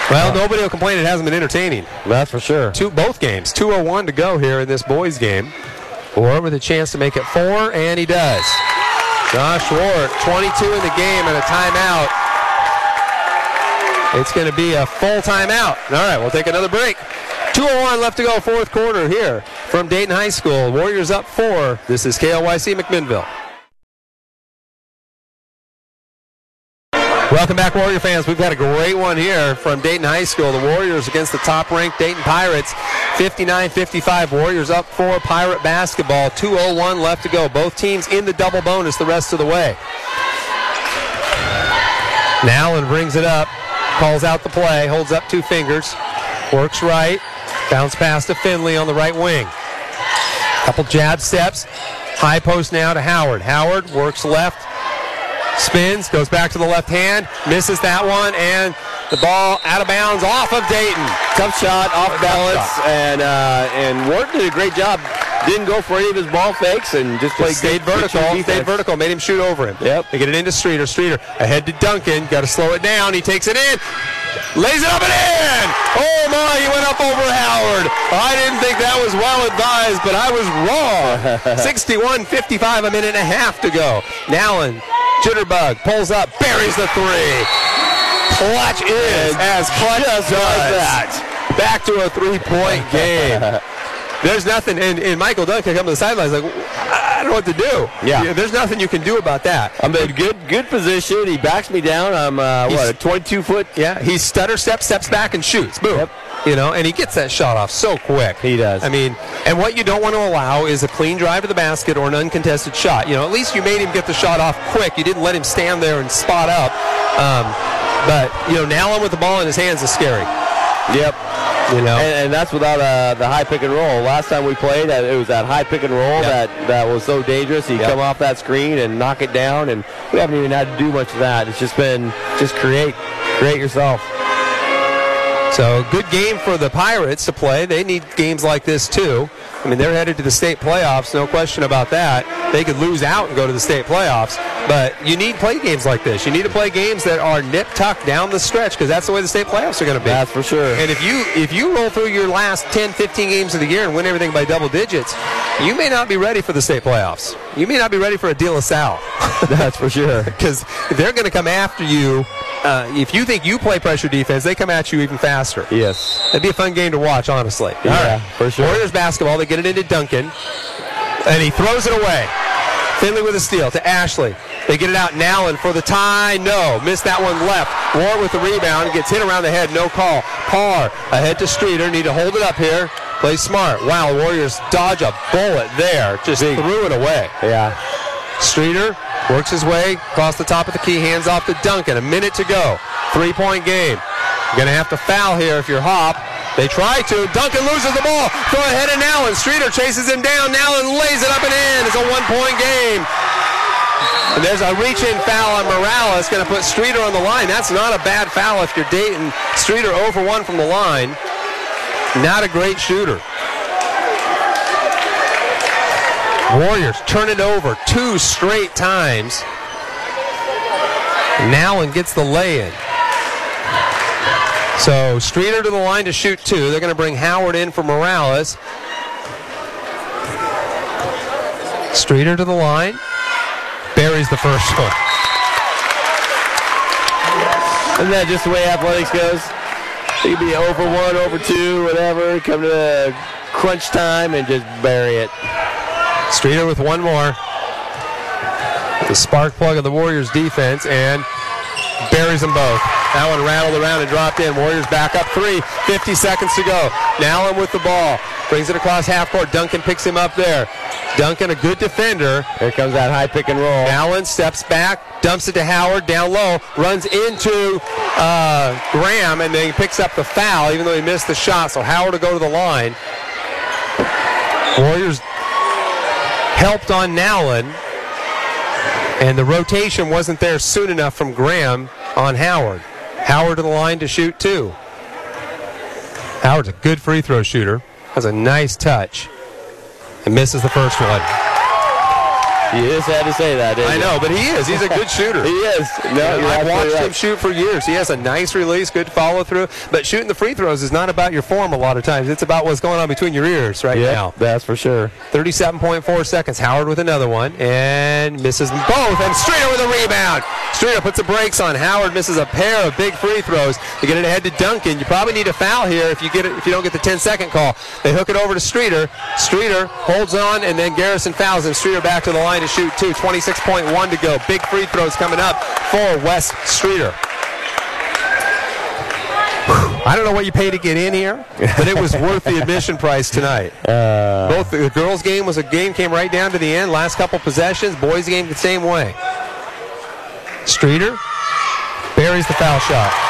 Well, nobody will complain it hasn't been entertaining. That's for sure. Two both games. 201 to go here in this boys game. Ward with a chance to make it four, and he does. Josh Ward, 22 in the game and a timeout. It's going to be a full timeout. All right, we'll take another break. 201 left to go, fourth quarter here from Dayton High School. Warriors up four. This is KLYC McMinnville. Welcome back, Warrior fans. We've got a great one here from Dayton High School. The Warriors against the top-ranked Dayton Pirates. 59-55. Warriors up four. Pirate basketball. 2:01 left to go. Both teams in the double bonus the rest of the way. Nowlin brings it up, calls out the play, holds up two fingers, works right, bounce pass to Finley on the right wing. Couple jab steps, high post now to Howard. Howard works left, spins, goes back to the left hand, misses that one, and the ball out of bounds off of Dayton. Tough shot, off balance, shot. and uh, and Ward did a great job. Didn't go for any of his ball fakes and just played Just stayed good- good vertical, defense. stayed vertical, made him shoot over him. Yep. They get it into Streeter. Streeter ahead to Duncan. Got to slow it down. He takes it in. Lays it up and in. Oh my, he went up over Howard. I didn't think that was well advised, but I was wrong. 61-55, a minute and a half to go. Nowlin, Jitterbug, pulls up, buries the three. Clutch is as clutch does. like that. Back to a three-point game. There's nothing, and, and Michael Duncan come to the sidelines like, I don't know what to do. Yeah. There's nothing you can do about that. I'm in good good position. He backs me down. I'm uh, what a 22 foot. Yeah, he stutter steps, steps back, and shoots. Boom. Yep. You know, and he gets that shot off so quick. He does. I mean, and what you don't want to allow is a clean drive to the basket or an uncontested shot. You know, at least you made him get the shot off quick. You didn't let him stand there and spot up. Um, but you know, Nowlin with the ball in his hands is scary. Yep. You know, And, and that's without uh, the high pick and roll. Last time we played, it was that high pick and roll Yep. that, that was so dangerous. You Yep. come off that screen and knock it down, and we haven't even had to do much of that. It's just been just create, create yourself. So good game for the Pirates to play. They need games like this too. I mean, they're headed to the state playoffs, no question about that. They could lose out and go to the state playoffs, but you need play games like this. You need to play games that are nip tuck down the stretch because that's the way the state playoffs are going to be. That's for sure. And if you if you roll through your last 10, 15 games of the year and win everything by double digits, you may not be ready for the state playoffs. You may not be ready for a deal of Sal. That's for sure. because they're going to come after you. Uh, if you think you play pressure defense, they come at you even faster. Yes. It'd be a fun game to watch, honestly. Yeah, for sure. Warriors basketball. They get it into Duncan, and he throws it away. Finley with a steal to Ashley. They get it out now, and for the tie, no. Missed that one left. Ward with the rebound. Gets hit around the head. No call. Parr ahead to Streeter. Need to hold it up here. Play smart. Wow, Warriors dodge a bullet there. Just threw it away. Yeah. Streeter works his way across the top of the key, hands off to Duncan. A minute to go. Three point game. You're going to have to foul here if you're Hop. They try to. Duncan loses the ball. Throw ahead of Nowlin. Streeter chases him down. Nowlin lays it up and in. It's a one point game. And there's a reach in foul on Morales. Going to put Streeter on the line. That's not a bad foul if you're Dayton. Streeter over 1 from the line. Not a great shooter. Warriors turn it over two straight times. Nowlin gets the lay-in. So Streeter to the line to shoot two. They're going to bring Howard in for Morales. Streeter to the line. Buries the first one. Isn't that just the way athletics goes? You could be over one, over two, whatever. Come to crunch time and just bury it. Streeter with one more. The spark plug of the Warriors defense and buries them both. That one rattled around and dropped in. Warriors back up three. 50 seconds to go. Nowlin with the ball. Brings it across half court. Duncan picks him up there. Duncan, a good defender. Here comes that high pick and roll. Nowlin steps back, dumps it to Howard down low, runs into uh, Graham, and then he picks up the foul, even though he missed the shot. So Howard to go to the line. Warriors helped on Nowlin, and the rotation wasn't there soon enough from Graham on Howard. Howard to the line to shoot two. Howard's a good free throw shooter. Has a nice touch. And misses the first one. You just had to say that, I you? know, but he is. He's a good shooter. He is. No, I've watched right. him shoot for years. He has a nice release, good follow through. But shooting the free throws is not about your form a lot of times. It's about what's going on between your ears right Yeah, now. that's for sure. 37.4 seconds. Howard with another one and misses both. And Streeter with a rebound. Streeter puts the brakes on. Howard misses a pair of big free throws to get it ahead to Duncan. You probably need a foul here if you get it if you don't get the 10 second call. They hook it over to Streeter. Streeter holds on and then Garrison fouls him. Streeter back to the line to shoot two. 26.1 to go. Big free throws coming up for Wes Streeter. I don't know what you pay to get in here, but it was worth the admission price tonight. Uh. Both the girls' game was a game came right down to the end. Last couple possessions. Boys' game the same way. Streeter buries the foul shot.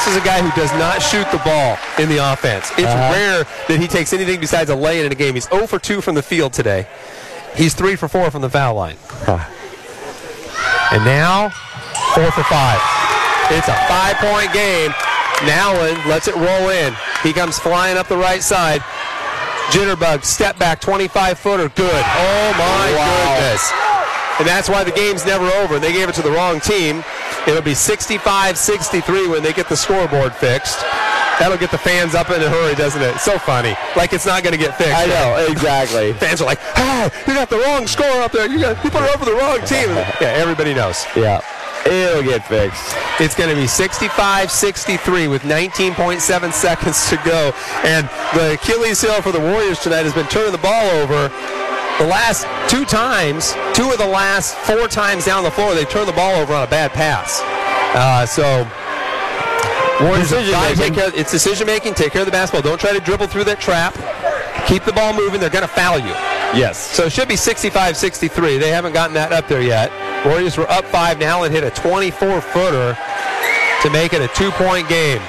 This is a guy who does not shoot the ball in the offense. It's uh-huh. rare that he takes anything besides a lay-in in a game. He's 0 for 2 from the field today. He's 3 for 4 from the foul line. And now, 4 for 5. It's a five-point game. Nowlin lets it roll in. He comes flying up the right side. Jitterbug, step back, 25 footer, good. Oh my goodness. And that's why the game's never over. They gave it to the wrong team. It'll be 65 63 when they get the scoreboard fixed. That'll get the fans up in a hurry, doesn't it? So funny. Like it's not going to get fixed. I know, exactly. Fans are like, ah, you got the wrong score up there. You got you put it over the wrong team. Yeah, everybody knows. Yeah. It'll get fixed. It's going to be 65 63 with 19.7 seconds to go. And the Achilles heel for the Warriors tonight has been turning the ball over. The last two times, two of the last four times down the floor, they turned the ball over on a bad pass. Uh, so, Warriors Decision making. care. It's decision making. Take care of the basketball. Don't try to dribble through that trap. Keep the ball moving. They're going to foul you. Yes. So it should be 65-63. They haven't gotten that up there yet. Warriors were up five now and hit a 24-footer to make it a two-point game.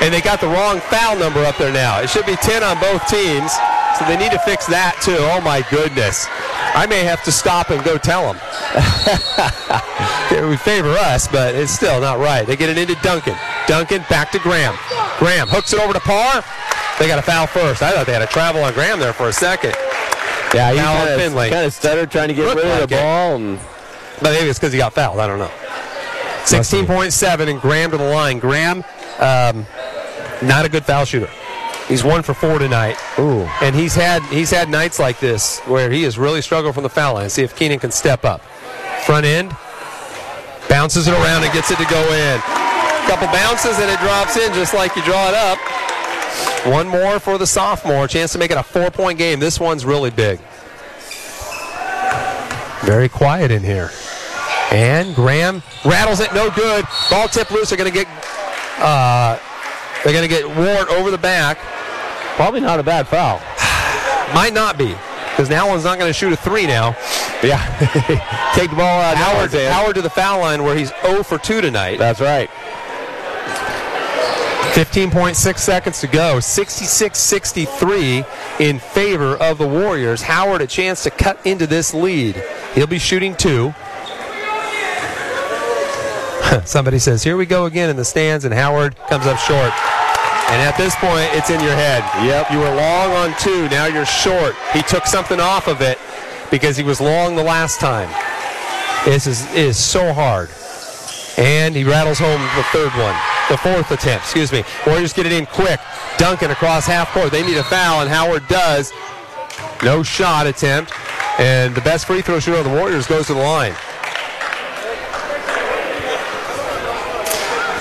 And they got the wrong foul number up there now. It should be 10 on both teams, so they need to fix that too. Oh my goodness. I may have to stop and go tell them. it would favor us, but it's still not right. They get it into Duncan. Duncan back to Graham. Graham hooks it over to Parr. They got a foul first. I thought they had a travel on Graham there for a second. Yeah, he Foul kind Finley. of, kind of stuttered trying to get Looked rid of like the ball. And But maybe it's because he got fouled. I don't know. 16.7 and Graham to the line. Graham, um, not a good foul shooter. He's one for four tonight. Ooh. And he's had he's had nights like this where he has really struggled from the foul line. See if Keenan can step up. Front end, bounces it around and gets it to go in. Couple bounces and it drops in just like you draw it up. One more for the sophomore. Chance to make it a four point game. This one's really big. Very quiet in here. And Graham rattles it, no good. Ball tip loose. They're going to get uh, they're going to get Ward over the back. Probably not a bad foul. Might not be because now one's not going to shoot a three now. Yeah. Take the ball out Howard, Howard to the foul line where he's 0 for 2 tonight. That's right. 15.6 seconds to go. 66 63 in favor of the Warriors. Howard a chance to cut into this lead. He'll be shooting two. Somebody says, Here we go again in the stands, and Howard comes up short. And at this point, it's in your head. Yep. You were long on two, now you're short. He took something off of it because he was long the last time. This is, is so hard. And he rattles home the third one, the fourth attempt, excuse me. Warriors get it in quick. Duncan across half court. They need a foul, and Howard does. No shot attempt. And the best free throw shooter on the Warriors goes to the line.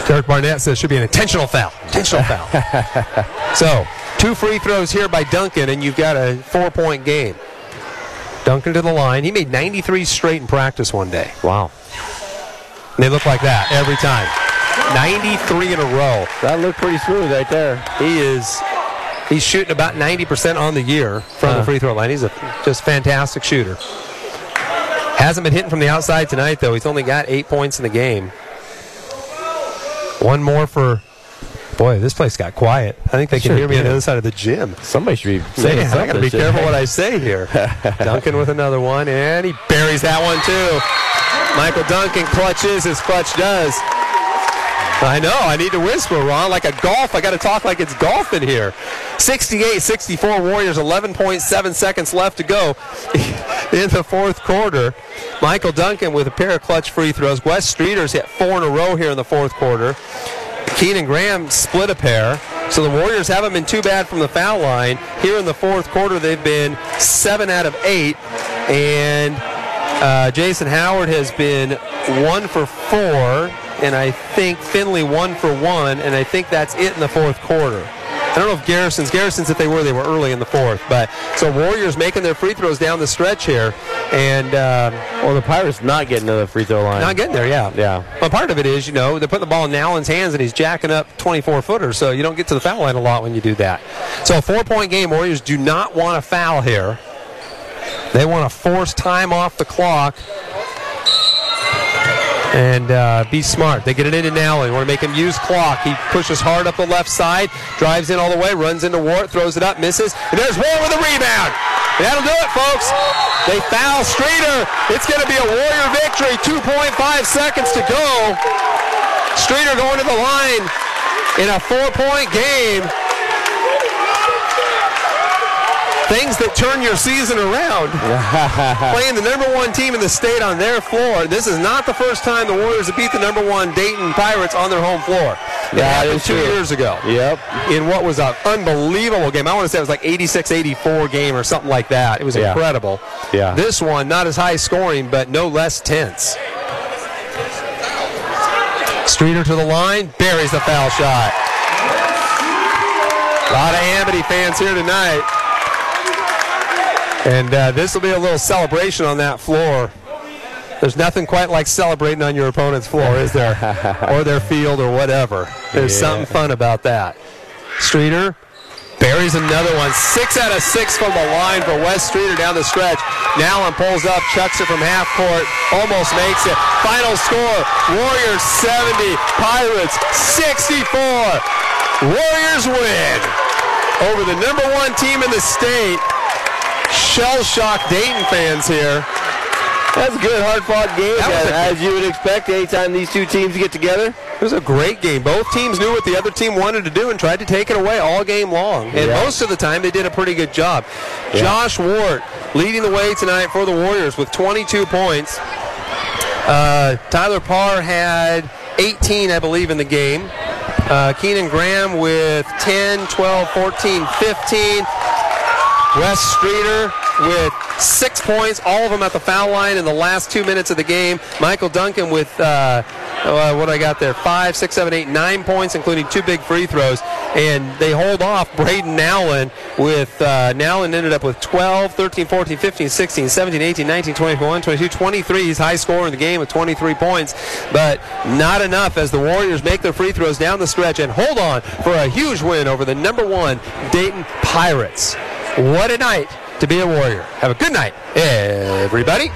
Derek Barnett says it should be an intentional foul. Intentional foul. so, two free throws here by Duncan, and you've got a four point game. Duncan to the line. He made 93 straight in practice one day. Wow. And they look like that every time. 93 in a row. That looked pretty smooth right there. He is he's shooting about 90% on the year from the Huh. free throw line. He's a just fantastic shooter. Hasn't been hitting from the outside tonight though. He's only got 8 points in the game. One more for Boy, this place got quiet. I think they can Sure hear me on the other side of the gym. Somebody should be saying Man, I got to be careful what I say here. Duncan with another one, and he buries that one too. Michael Duncan clutches as clutch does. I know. I need to whisper, Ron, like a golf. I got to talk like it's golf in here. 68 64 Warriors, 11.7 seconds left to go in the fourth quarter. Michael Duncan with a pair of clutch free throws. Wes Streeter's hit four in a row here in the fourth quarter. Keenan Graham split a pair. So the Warriors haven't been too bad from the foul line. Here in the fourth quarter, they've been seven out of eight. And uh, Jason Howard has been one for four. And I think Finley one for one. And I think that's it in the fourth quarter. I don't know if Garrison's Garrison's if they were they were early in the fourth, but so Warriors making their free throws down the stretch here, and uh, well the Pirates not getting to the free throw line. Not getting there, yeah, yeah. But part of it is you know they're putting the ball in Nowlin's hands and he's jacking up 24 footers, so you don't get to the foul line a lot when you do that. So a four point game, Warriors do not want to foul here. They want to force time off the clock and uh, be smart. They get it into Nowlin. They want to make him use clock. He pushes hard up the left side, drives in all the way, runs into Ward, throws it up, misses, and there's Ward with a rebound. That'll do it, folks. They foul Streeter. It's going to be a Warrior victory. 2.5 seconds to go. Streeter going to the line in a four-point game things that turn your season around. Playing the number one team in the state on their floor. This is not the first time the Warriors have beat the number one Dayton Pirates on their home floor. It Yeah, happened two true. years ago. Yep. In what was an unbelievable game. I want to say it was like 86-84 game or something like that. It was Yeah. incredible. Yeah. This one, not as high scoring, but no less tense. Streeter to the line, buries the foul shot. A lot of Amity fans here tonight. And uh, this will be a little celebration on that floor. There's nothing quite like celebrating on your opponent's floor, is there? or their field or whatever. There's Yeah. something fun about that. Streeter buries another one. Six out of six from the line for Wes Streeter down the stretch. Nowlin pulls up, chucks it from half court, almost makes it. Final score Warriors 70, Pirates 64. Warriors win over the number one team in the state. Shell shocked Dayton fans here. That's a good, hard fought game, as, as you would expect anytime these two teams get together. It was a great game. Both teams knew what the other team wanted to do and tried to take it away all game long. And Yeah. most of the time, they did a pretty good job. Yeah. Josh Ward leading the way tonight for the Warriors with 22 points. Uh, Tyler Parr had 18, I believe, in the game. Uh, Keenan Graham with 10, 12, 14, 15. Wes Streeter with six points, all of them at the foul line in the last two minutes of the game. Michael Duncan with uh, uh, what I got there, five, six, seven, eight, nine points, including two big free throws. And they hold off Braden Nowlin with uh, Nowlin ended up with 12, 13, 14, 15, 16, 17, 18, 19, 20, 21, 22, 23. He's high scorer in the game with 23 points, but not enough as the Warriors make their free throws down the stretch and hold on for a huge win over the number one Dayton Pirates. What a night to be a Warrior. Have a good night, everybody.